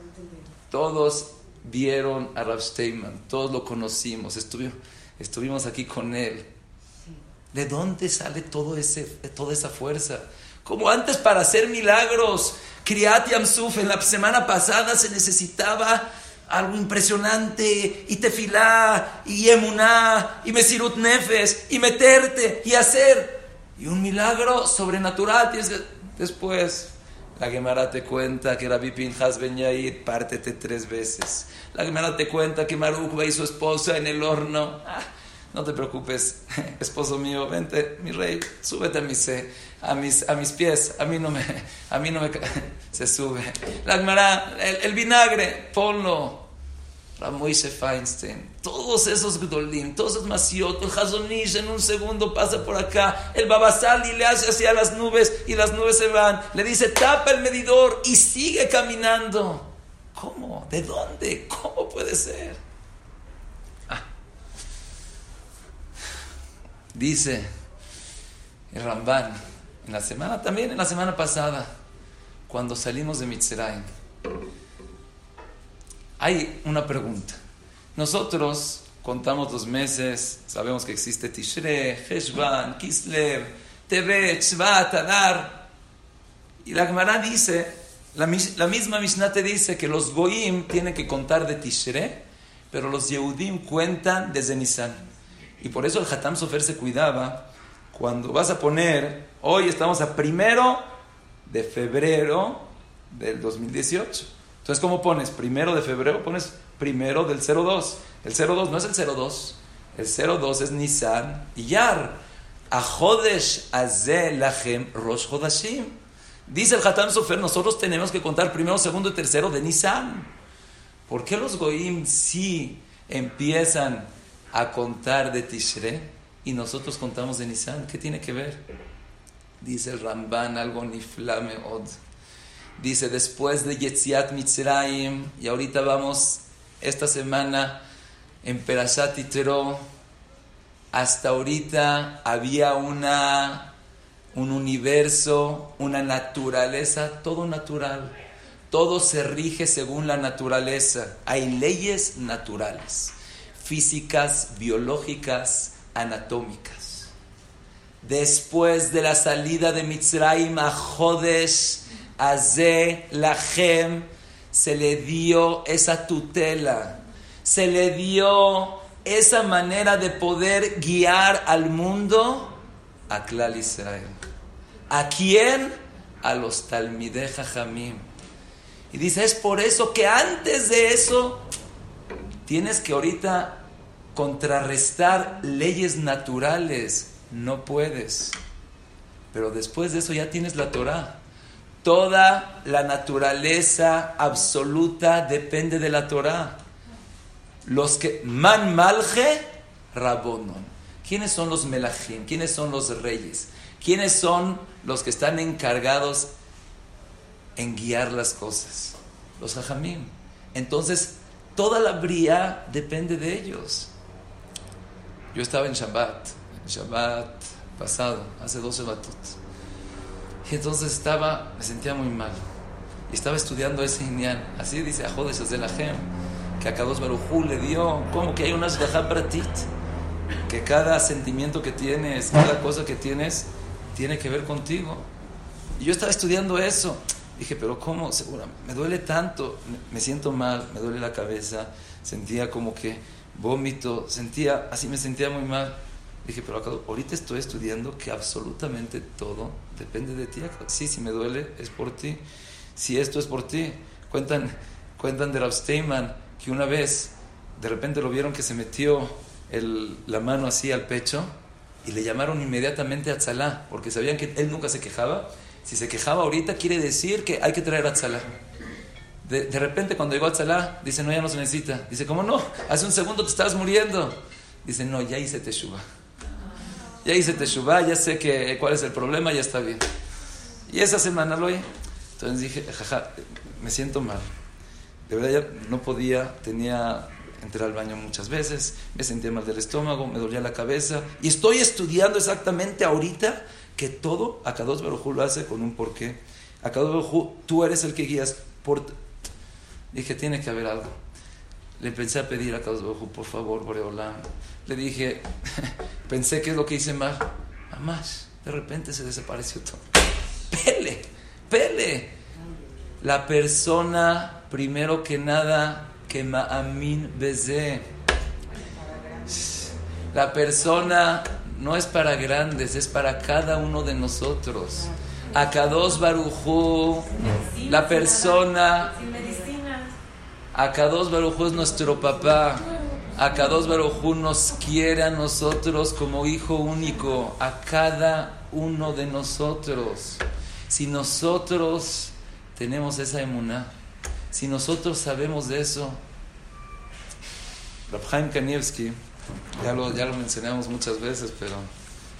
todos vieron a Rav Steinman, todos lo conocimos, estuvimos, estuvimos aquí con él. ¿De dónde sale todo ese, toda esa fuerza? Como antes para hacer milagros, Kriat Yamsuf en la semana pasada se necesitaba algo impresionante, y tefilá, y emuná, y mesirut nefes, y meterte, y hacer. Y un milagro sobrenatural. Después, la Gemara te cuenta que Rabbi Pinjas Ben Yair, pártete tres veces. La Gemara te cuenta que Maruch y su esposa en el horno. Ah, no te preocupes, esposo mío, vente, mi rey, súbete a mis, a mis, a mis pies. A mí no me, a mí no me, se sube. La Gemara, el, el vinagre, ponlo Moise Feinstein, todos esos Gdolim, todos esos Masiot, el Hazonish en un segundo pasa por acá, el Babasali le hace hacia las nubes y las nubes se van, le dice tapa el medidor y sigue caminando. ¿Cómo? ¿De dónde? ¿Cómo puede ser? Ah. Dice el Ramban, en la semana, también en la semana pasada, cuando salimos de Mitzrayim, hay una pregunta. Nosotros contamos los meses, sabemos que existe Tishre, Heshvan, Kislev, Tevet, Shvat, Adar. Y la Gemara dice, la, misma Mishnah te dice que los Goim tienen que contar de Tishre, pero los Yehudim cuentan desde Nisan. Y por eso el Hatam Sofer se cuidaba cuando vas a poner, hoy estamos a primero de febrero, del 2018. Entonces, ¿cómo pones? Primero de febrero, pones primero del 02. El 02 no es el 02. El 02 es Nisan y Yar. A Jodesh Aze Lachem Rosh Hodashim. Dice el Hatam Sofer, nosotros tenemos que contar primero, segundo y tercero de Nisan. ¿Por qué los Goim sí empiezan a contar de Tishre y nosotros contamos de Nisan? ¿Qué tiene que ver? Dice el Ramban algo niflame od. Dice después de Yetziat Mitzrayim y ahorita vamos esta semana en Perashat Itro, hasta ahorita había una, un universo, una naturaleza, todo natural. Todo se rige según la naturaleza. Hay leyes naturales, físicas, biológicas, anatómicas. Después de la salida de Mitzrayim a Jodesh, Aze, Lachem, se le dio esa tutela, se le dio esa manera de poder guiar al mundo a Klal Israel. ¿A quién? A los Talmideh Jamim. Y dice, es por eso que antes de eso tienes que ahorita contrarrestar leyes naturales. No puedes. Pero después de eso ya tienes la Torah. Toda la naturaleza absoluta depende de la Torah. Los que man malje rabonon. ¿Quiénes son los melachim? ¿Quiénes son los reyes? ¿Quiénes son los que están encargados en guiar las cosas? Los hajamim. Entonces, toda la bría depende de ellos. Yo estaba en Shabbat, Shabbat pasado, hace 12 batuts. Entonces estaba, me sentía muy mal. Y estaba estudiando ese indian. Así dice Ajodes de la Gem, que a Kadosh Barujú le dio, como que hay unas pratit, que cada sentimiento que tienes, cada cosa que tienes, tiene que ver contigo. Y yo estaba estudiando eso. Dije, pero ¿cómo? Segura, me duele tanto, me siento mal, me duele la cabeza, sentía como que vómito, sentía, así me sentía muy mal. Dije, pero acá, ahorita estoy estudiando que absolutamente todo depende de ti. Sí, si me duele, es por ti. Si esto es por ti. Cuentan, cuentan de Rav Steinman que una vez, de repente lo vieron que se metió el, la mano así al pecho y le llamaron inmediatamente a Tzalá, porque sabían que él nunca se quejaba. Si se quejaba ahorita, quiere decir que hay que traer a Tzalá. De, de, repente, cuando llegó a Tzalá, dice, no, ya no se necesita. Dice, ¿cómo no? Hace un segundo te estabas muriendo. Dice, no, ya hice teshuva ya hice teshuva, ya sé que, cuál es el problema, ya está bien. Y esa semana lo oí. Entonces dije, jaja, me siento mal. De verdad ya no podía, tenía, entré al baño muchas veces, me sentía mal del estómago, me dolía la cabeza. Y estoy estudiando exactamente ahorita que todo Akados Barujú lo hace con un porqué. Akados Barujú, tú eres el que guías. Por... Dije, tiene que haber algo. Le empecé a pedir a Kadosh Baruj por favor, Boreolam. Le dije, pensé que es lo que hice mal. Más, de repente se desapareció todo. Pele, pele. La persona, primero que nada, que Ma'amin Beze. La persona no es para grandes, es para cada uno de nosotros. A Kadosh Barujú, la persona Akados Barujú es nuestro papá. Akados Barujú nos quiere a nosotros como hijo único, a cada uno de nosotros. Si nosotros tenemos esa emuná, si nosotros sabemos de eso, Rabhaim Kanievski, ya lo, ya lo mencionamos muchas veces, pero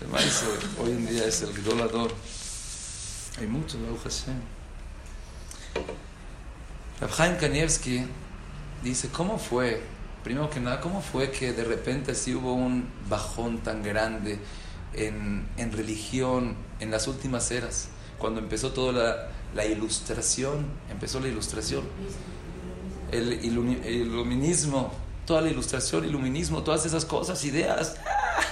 el hoy en día es el idolador. Hay muchos, Baruch Hashem. Rabhaim Kanievski dice, ¿cómo fue? Primero que nada, ¿cómo fue que de repente así hubo un bajón tan grande en, en religión en las últimas eras? Cuando empezó toda la, la ilustración, empezó la ilustración, el, el, iluminismo, toda la ilustración, iluminismo, todas esas cosas, ideas. ¡ah!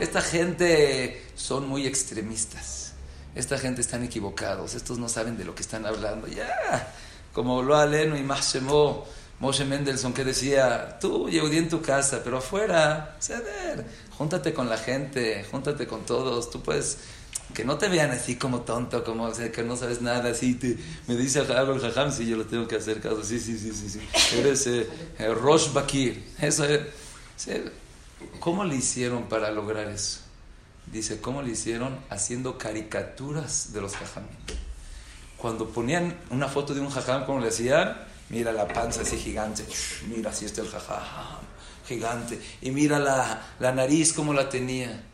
Esta gente son muy extremistas. Esta gente están equivocados. Estos no saben de lo que están hablando. Ya, como lo aleno y Mashemo Moshe Mendelssohn que decía, tú Yehudi en tu casa, pero afuera, ceder, júntate con la gente, júntate con todos, tú puedes, que no te vean así como tonto, como o sea, que no sabes nada, así te, me dice algo el jajam, sí, yo lo tengo que hacer caso, sí, sí, sí, sí, sí. Eres eh, eh, Rosh Bakir. Eso es, ¿Cómo le hicieron para lograr eso? Dice, ¿cómo le hicieron? Haciendo caricaturas de los jajam. Cuando ponían una foto de un jajam, ¿cómo le hacían? Mira la panza así gigante, mira así está el jajam, gigante, y mira la, la nariz como la tenía.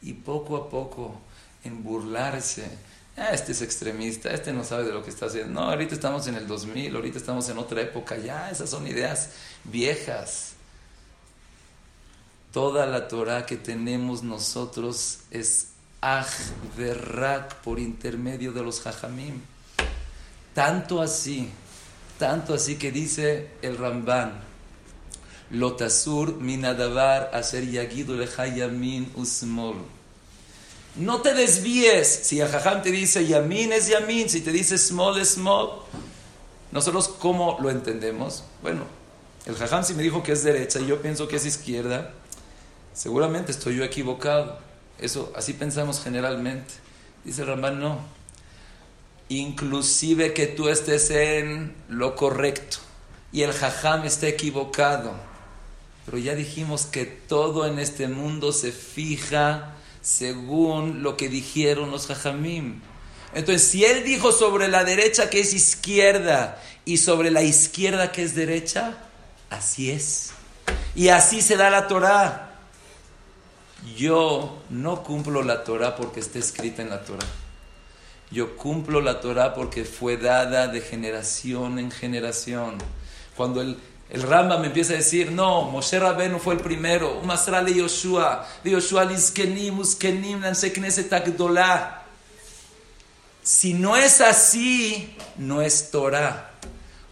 Y poco a poco en burlarse. Ah, este es extremista, este no sabe de lo que está haciendo. No, ahorita estamos en el 2000, ahorita estamos en otra época, ya, esas son ideas viejas. Toda la Torah que tenemos nosotros es Aj por intermedio de los Jajamim. Tanto así, tanto así que dice el Ramban, Lotasur minadavar hacer yagidu lechayamin usmol. No te desvíes. Si el jajam te dice yamin es yamin, si te dice small es small. Nosotros, ¿cómo lo entendemos? Bueno, el jajam si me dijo que es derecha y yo pienso que es izquierda, seguramente estoy yo equivocado. Eso, así pensamos generalmente. Dice Ramban, no. Inclusive que tú estés en lo correcto y el jajam esté equivocado. Pero ya dijimos que todo en este mundo se fija según lo que dijeron los jajamim. Entonces, si él dijo sobre la derecha que es izquierda y sobre la izquierda que es derecha, así es. Y así se da la Torah. Yo no cumplo la Torah porque esté escrita en la Torah. Yo cumplo la Torah porque fue dada de generación en generación. Cuando el, el Ramba me empieza a decir, no, Moshe Rabenu fue el primero, de Yoshua, de Yoshua Lizkenim, Uskenim, Si no es así, no es Torah.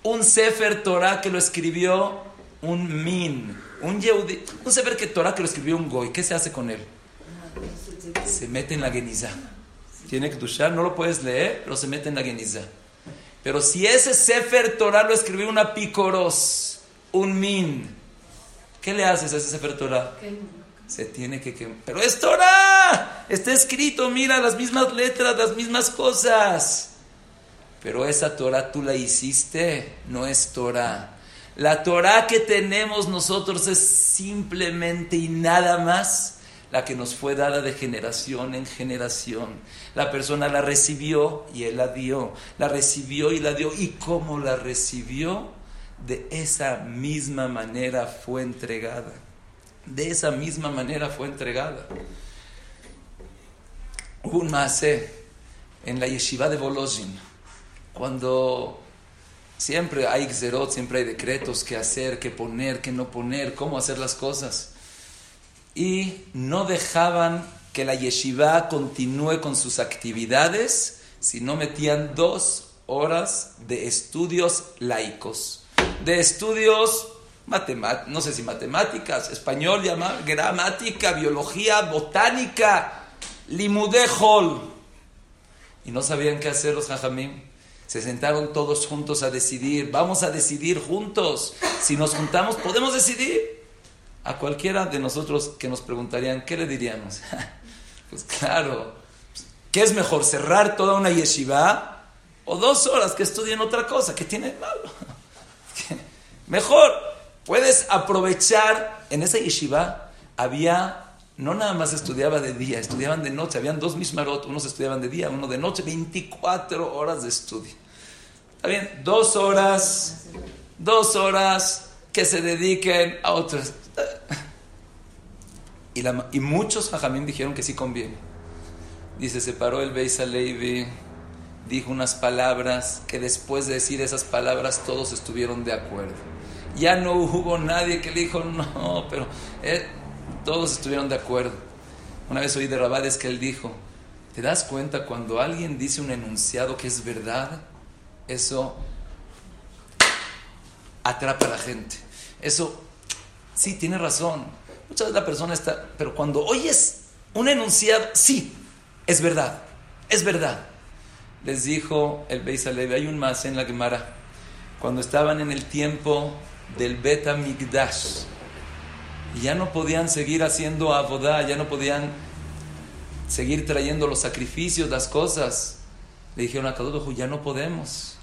Un Sefer Torah que lo escribió un Min, un Yehudi, un Sefer que Torah que lo escribió un Goy, ¿qué se hace con él? Se mete en la Geniza. Tiene que duchar, no lo puedes leer, pero se mete en la Geniza. Pero si ese Sefer Torah lo escribió una Picoros, un min. ¿Qué le haces a ese Sefer Torah? Se tiene que quemar. Pero es Torah. Está escrito, mira, las mismas letras, las mismas cosas. Pero esa Torah tú la hiciste, no es Torah. La Torah que tenemos nosotros es simplemente y nada más la que nos fue dada de generación en generación. La persona la recibió y él la dio. La recibió y la dio. ¿Y cómo la recibió? de esa misma manera fue entregada. De esa misma manera fue entregada. Un maase en la yeshiva de Volozhin, cuando siempre hay xerot, siempre hay decretos que hacer, que poner, que no poner, cómo hacer las cosas. Y no dejaban que la yeshiva continúe con sus actividades si no metían dos horas de estudios laicos de estudios, no sé si matemáticas, español, gramática, biología, botánica, limudejol. Y no sabían qué hacer los jajamim. Se sentaron todos juntos a decidir. Vamos a decidir juntos. Si nos juntamos, podemos decidir. A cualquiera de nosotros que nos preguntarían, ¿qué le diríamos? pues claro, ¿qué es mejor? ¿Cerrar toda una yeshiva o dos horas que estudien otra cosa? ¿Qué tiene malo? Mejor, puedes aprovechar, en esa yeshiva había, no nada más estudiaba de día, estudiaban de noche, habían dos mismarot, unos estudiaban de día, uno de noche, 24 horas de estudio. Está bien, dos horas, dos horas que se dediquen a otras. Y, y muchos hajamim dijeron que sí conviene. Dice, se paró el Beis Levi, dijo unas palabras que después de decir esas palabras todos estuvieron de acuerdo ya no hubo nadie que le dijo no, pero eh, todos estuvieron de acuerdo. Una vez oí de Rabades que él dijo, ¿te das cuenta cuando alguien dice un enunciado que es verdad? Eso atrapa a la gente. Eso, sí, tiene razón. Muchas veces la persona está, pero cuando oyes un enunciado, sí, es verdad, es verdad. Les dijo el Beis Alevi, hay un más en la Gemara, cuando estaban en el tiempo del Beta Migdash. Y ya no podían seguir haciendo abodá, ya no podían seguir trayendo los sacrificios, las cosas. Le dijeron a Kadosh ya no podemos.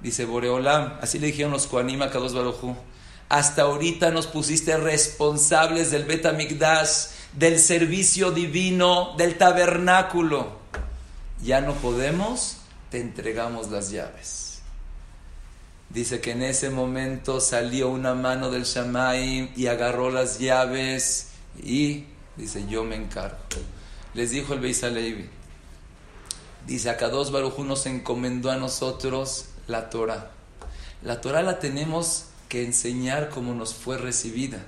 Dice Boreolam, así le dijeron los Koanim a Kadosh hasta ahorita nos pusiste responsables del Betamigdash, del servicio divino, del tabernáculo. Ya no podemos, te entregamos las llaves. Dice que en ese momento salió una mano del Shamaim y agarró las llaves y dice, yo me encargo. Les dijo el Beis dice, acá dos Baruj nos encomendó a nosotros la Torah. La Torah la tenemos que enseñar como nos fue recibida.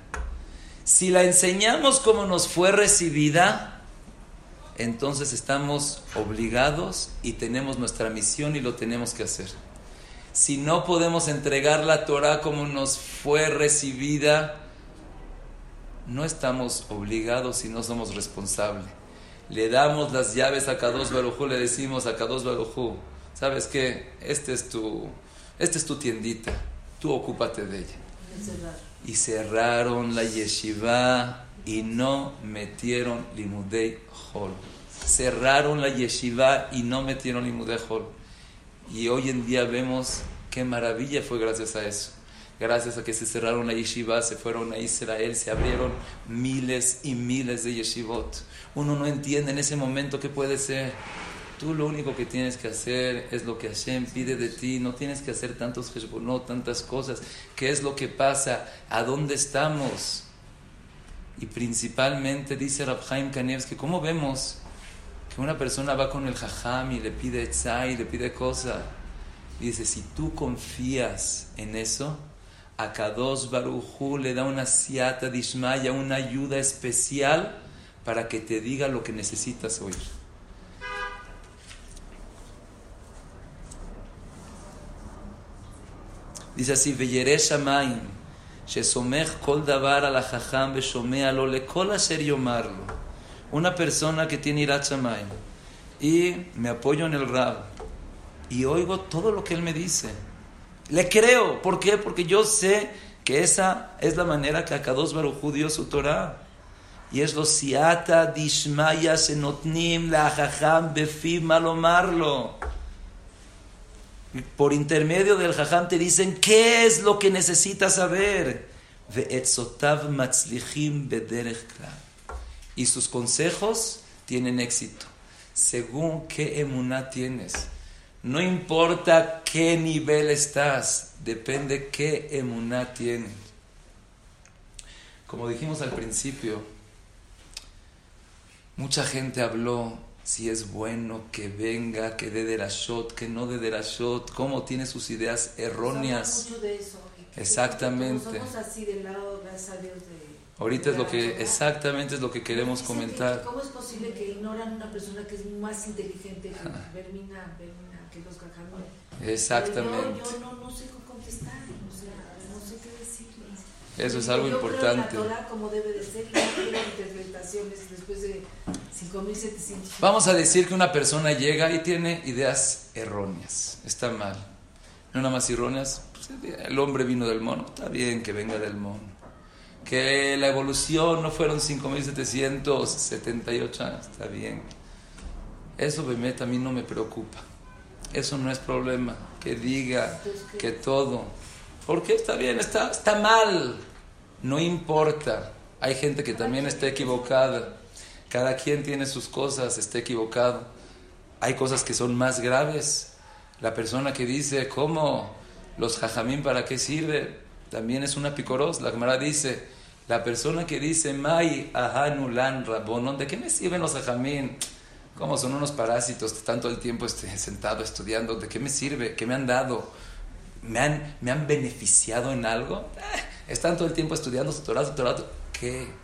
Si la enseñamos como nos fue recibida, entonces estamos obligados y tenemos nuestra misión y lo tenemos que hacer. Si no podemos entregar la Torah como nos fue recibida, no estamos obligados y no somos responsables. Le damos las llaves a Kadosh Barujú, le decimos a Kadosh Barujú, ¿sabes qué? Este es tu, este es tu tiendita tú ocúpate de ella. Y cerraron la yeshiva y no metieron limudei hol. Cerraron la yeshiva y no metieron limudei hol. Y hoy en día vemos qué maravilla fue gracias a eso. Gracias a que se cerraron la yeshiva, se fueron a Israel, se abrieron miles y miles de yeshivot. Uno no entiende en ese momento qué puede ser. Tú lo único que tienes que hacer es lo que Hashem pide de ti. No tienes que hacer tantos no tantas cosas. ¿Qué es lo que pasa? ¿A dónde estamos? Y principalmente dice Rabhaim que ¿cómo vemos que una persona va con el jajam y le pide etzai, le pide cosa? dice, si tú confías en eso, a Kadosh Baruchu le da una siata dishmaya, una ayuda especial para que te diga lo que necesitas oír. Dice así, kol davar al lo le kol Una persona que tiene irat y me apoyo en el rab y oigo todo lo que él me dice. Le creo. ¿Por qué? Porque yo sé que esa es la manera que Akados Baruj dio su Torah. Y es lo siata dishmaya senotnim la jajam befiv malomarlo por intermedio del jajam te dicen qué es lo que necesitas saber. Y sus consejos tienen éxito, según qué emuná tienes. No importa qué nivel estás, depende qué emuná tienes. Como dijimos al principio, mucha gente habló si es bueno que venga, que dé de la shot, que no dé de la shot, cómo tiene sus ideas erróneas. Mucho de eso, exactamente. Somos así del lado, gracias a Dios, de, Ahorita es lo que, exactamente es lo que queremos comentar. ¿Cómo es posible que ignoran una persona que es más inteligente que Bermina, Bermina, que los cajamones? Exactamente. Yo, yo no, no sé cómo Eso es algo importante. Creo la Torah como debe de ser y no quiero interpretaciones después de 5700. Vamos a decir que una persona llega y tiene ideas erróneas. Está mal. No nada más erróneas. Pues, el hombre vino del mono. Está bien que venga del mono. Que la evolución no fueron 5778 años. Está bien. Eso, Bemet, a mí no me preocupa. Eso no es problema. Que diga que todo. Porque está bien, está, está mal. No importa. Hay gente que también está equivocada. Cada quien tiene sus cosas, está equivocado. Hay cosas que son más graves. La persona que dice, ¿cómo? Los jajamín, ¿para qué sirve? También es una picoros. La Gemara dice, la persona que dice, Mai ahanulan rabonon, ¿de qué me sirven los jajamín? ¿Cómo son unos parásitos? Están todo el tiempo este, sentado estudiando. ¿De qué me sirve? ¿Qué me han dado? ¿Me han, me han beneficiado en algo? Eh, están todo el tiempo estudiando su Torah. ¿Qué?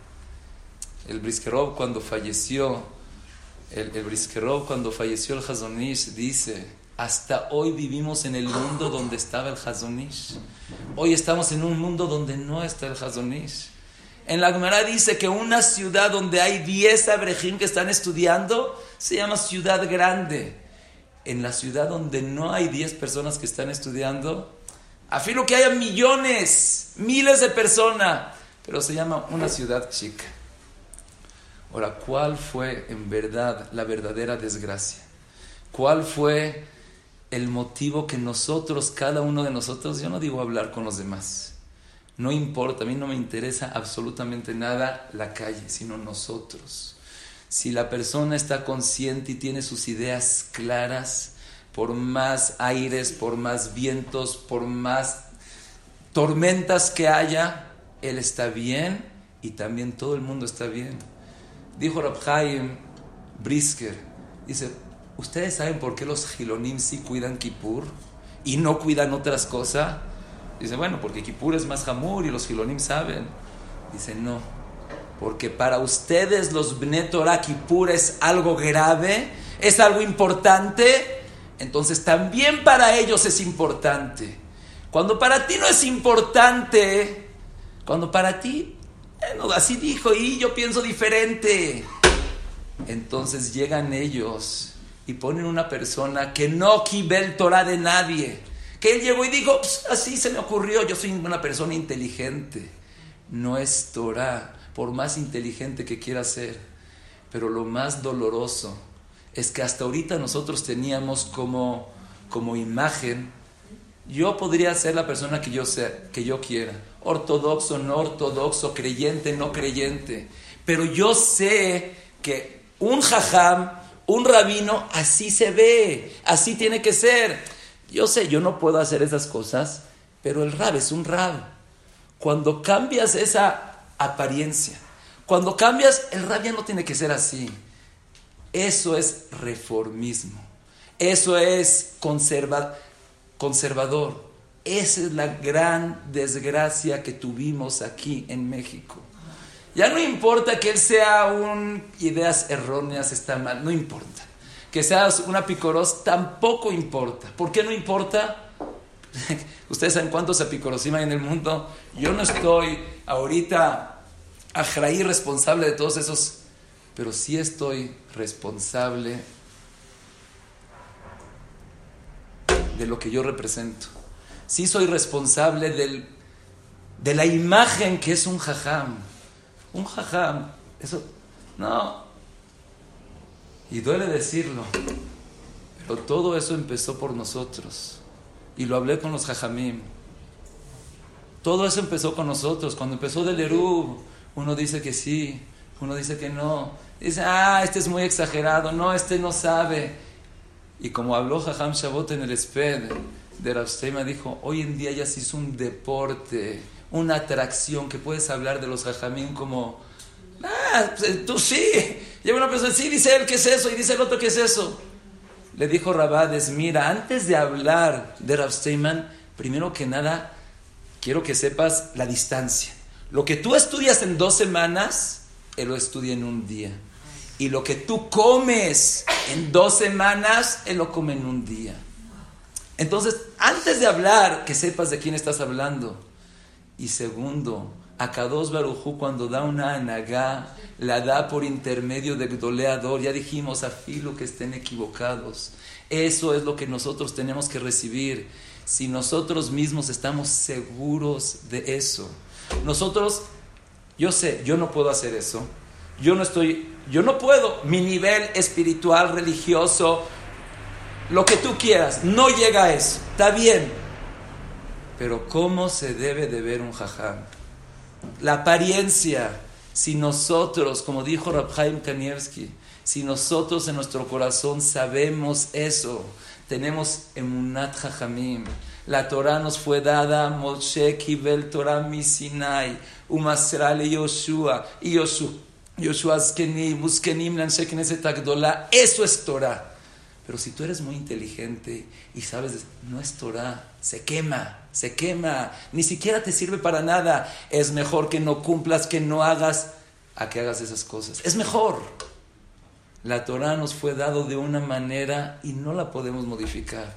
el Briskerov cuando falleció, el, el Briskerov cuando falleció el Hazonish dice, hasta hoy vivimos en el mundo donde estaba el Hazonish. Hoy estamos en un mundo donde no está el Hazonish. En la Gemara dice que una ciudad donde hay 10 abrejim que están estudiando se llama ciudad grande. En la ciudad donde no hay 10 personas que están estudiando, afirmo que haya millones, miles de personas, pero se llama una ciudad chica. Ahora, ¿cuál fue en verdad la verdadera desgracia? ¿Cuál fue el motivo que nosotros, cada uno de nosotros, yo no digo hablar con los demás, no importa, a mí no me interesa absolutamente nada la calle, sino nosotros. Si la persona está consciente y tiene sus ideas claras, por más aires, por más vientos, por más tormentas que haya, él está bien y también todo el mundo está bien. Dijo Rabhaim Brisker, dice, ¿ustedes saben por qué los Gilonim sí cuidan Kippur y no cuidan otras cosas? Dice, bueno, porque Kippur es más jamur y los Gilonim saben. Dice, no, porque para ustedes los Bnei Torah es algo grave, es algo importante, entonces también para ellos es importante. Cuando para ti no es importante, cuando para ti bueno, así dijo y yo pienso diferente. Entonces llegan ellos y ponen una persona que no quibe el Torah de nadie. Que él llegó y dijo, así se me ocurrió, yo soy una persona inteligente. No es Torah, por más inteligente que quiera ser. Pero lo más doloroso es que hasta ahorita nosotros teníamos como, como imagen, yo podría ser la persona que yo, sea, que yo quiera ortodoxo, no ortodoxo, creyente, no creyente. Pero yo sé que un jajam, un rabino, así se ve, así tiene que ser. Yo sé, yo no puedo hacer esas cosas, pero el rab es un rab. Cuando cambias esa apariencia, cuando cambias, el rab ya no tiene que ser así. Eso es reformismo. Eso es conservador. Esa es la gran desgracia que tuvimos aquí en México. Ya no importa que él sea un ideas erróneas, está mal, no importa. Que seas una picoros, tampoco importa. ¿Por qué no importa? Ustedes saben cuántos apicorosim hay en el mundo. Yo no estoy ahorita ajraí responsable de todos esos, pero sí estoy responsable de lo que yo represento sí soy responsable del, de la imagen que es un jajam. Un jajam, eso, no. Y duele decirlo, pero todo eso empezó por nosotros. Y lo hablé con los jajamim. Todo eso empezó con nosotros. Cuando empezó del Erub, uno dice que sí, uno dice que no. Dice, ah, este es muy exagerado, no, este no sabe. Y como habló Jajam Shabot en el Esped, de Rav dijo, hoy en día ya se hizo un deporte, una atracción, que puedes hablar de los jajamín como, ah, pues, tú sí, lleva una persona, sí, dice él que es eso, y dice el otro que es eso. Le dijo Rabades, mira, antes de hablar de Rav primero que nada, quiero que sepas la distancia. Lo que tú estudias en dos semanas, él lo estudia en un día. Y lo que tú comes en dos semanas, él lo come en un día. Entonces, antes de hablar, que sepas de quién estás hablando. Y segundo, a Kadosh Barujú cuando da una anagá, la da por intermedio de doleador. Ya dijimos a filo que estén equivocados. Eso es lo que nosotros tenemos que recibir. Si nosotros mismos estamos seguros de eso. Nosotros, yo sé, yo no puedo hacer eso. Yo no estoy, yo no puedo. Mi nivel espiritual, religioso, lo que tú quieras, no llega a eso, está bien. Pero ¿cómo se debe de ver un jajam? La apariencia, si nosotros, como dijo Rabhaim Kanievski, si nosotros en nuestro corazón sabemos eso, tenemos emunat jajamim, la Torah nos fue dada, Moshe kibel Torah mi Sinai, umasrale Yoshua, y Yoshua, Yoshua zkenim, uskenim lanshe eso es Torah. Pero si tú eres muy inteligente y sabes, no es Torah, se quema, se quema, ni siquiera te sirve para nada. Es mejor que no cumplas, que no hagas, a que hagas esas cosas. Es mejor. La Torah nos fue dado de una manera y no la podemos modificar.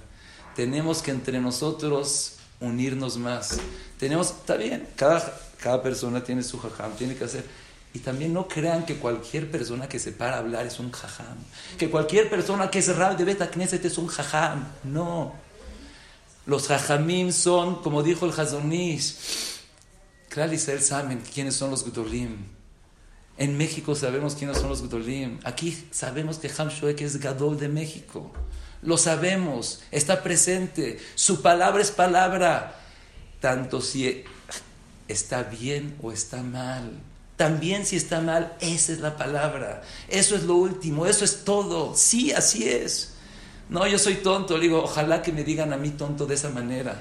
Tenemos que entre nosotros unirnos más. Tenemos, está bien, cada, cada persona tiene su jajam, tiene que hacer y también no crean que cualquier persona que se para a hablar es un jajam. Que cualquier persona que es rab de Beta Knesset es un jajam. No. Los jajamim son, como dijo el Hazonish, Klal Israel saben quiénes son los Gudolim. En México sabemos quiénes son los Gdolim. Aquí sabemos que Ham Shoek es Gadol de México. Lo sabemos, está presente. Su palabra es palabra. Tanto si está bien o está mal. También si está mal, esa es la palabra. Eso es lo último, eso es todo. Sí, así es. No, yo soy tonto. Le digo, ojalá que me digan a mí tonto de esa manera.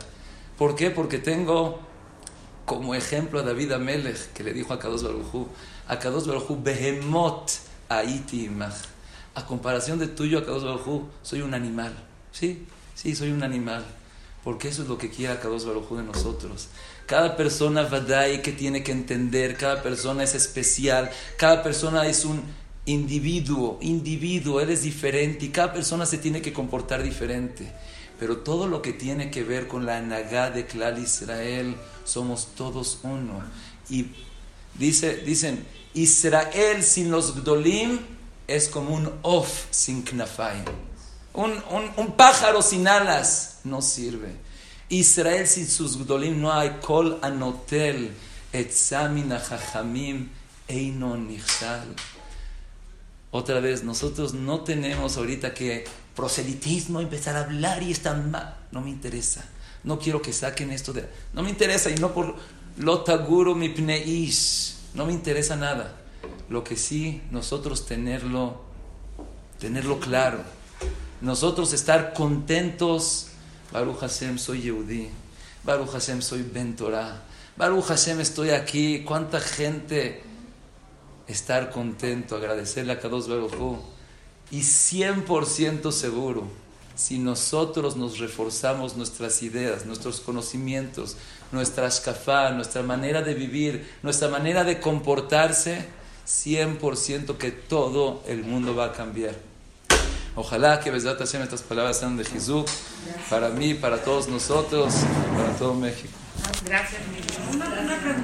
¿Por qué? Porque tengo como ejemplo a David Amelech, que le dijo a Kadosh Barujú, a Kadosh Behemot Aiti A comparación de tuyo, a Kadosh Barujú, soy un animal. Sí, sí, soy un animal. Porque eso es lo que quiere Kadosh Barujú de nosotros. Cada persona vadai que tiene que entender, cada persona es especial, cada persona es un individuo, individuo, él es diferente y cada persona se tiene que comportar diferente. Pero todo lo que tiene que ver con la anagá de Klal Israel, somos todos uno. Y dice, dicen, Israel sin los Gdolim es como un of sin knafaim. Un, un, pájaro sin alas no sirve. Israel sin sus Gdolim no hay kol anotel etzamin chachamim einon nichsal. Otra vez, nosotros no tenemos ahorita que proselitismo, empezar a hablar y estar mal. No me interesa. No quiero que saquen esto de... No me interesa y no por lotaguro mi pneish. No me interesa nada. Lo que sí, nosotros tenerlo, tenerlo claro. Nosotros estar contentos. Baruch Hashem, soy Yehudi. Baruch Hashem, soy Ben Torah. Baruch Hashem, estoy aquí. ¿Cuánta gente estar contento, agradecerle a Kadosh Baruch y 100% seguro, si nosotros nos reforzamos nuestras ideas, nuestros conocimientos, nuestra escafá, nuestra manera de vivir, nuestra manera de comportarse, 100% que todo el mundo va a cambiar. Ojalá que Besdat Hashem estas palabras sean de Jesús para mí, para todos nosotros, para todo México. Gracias,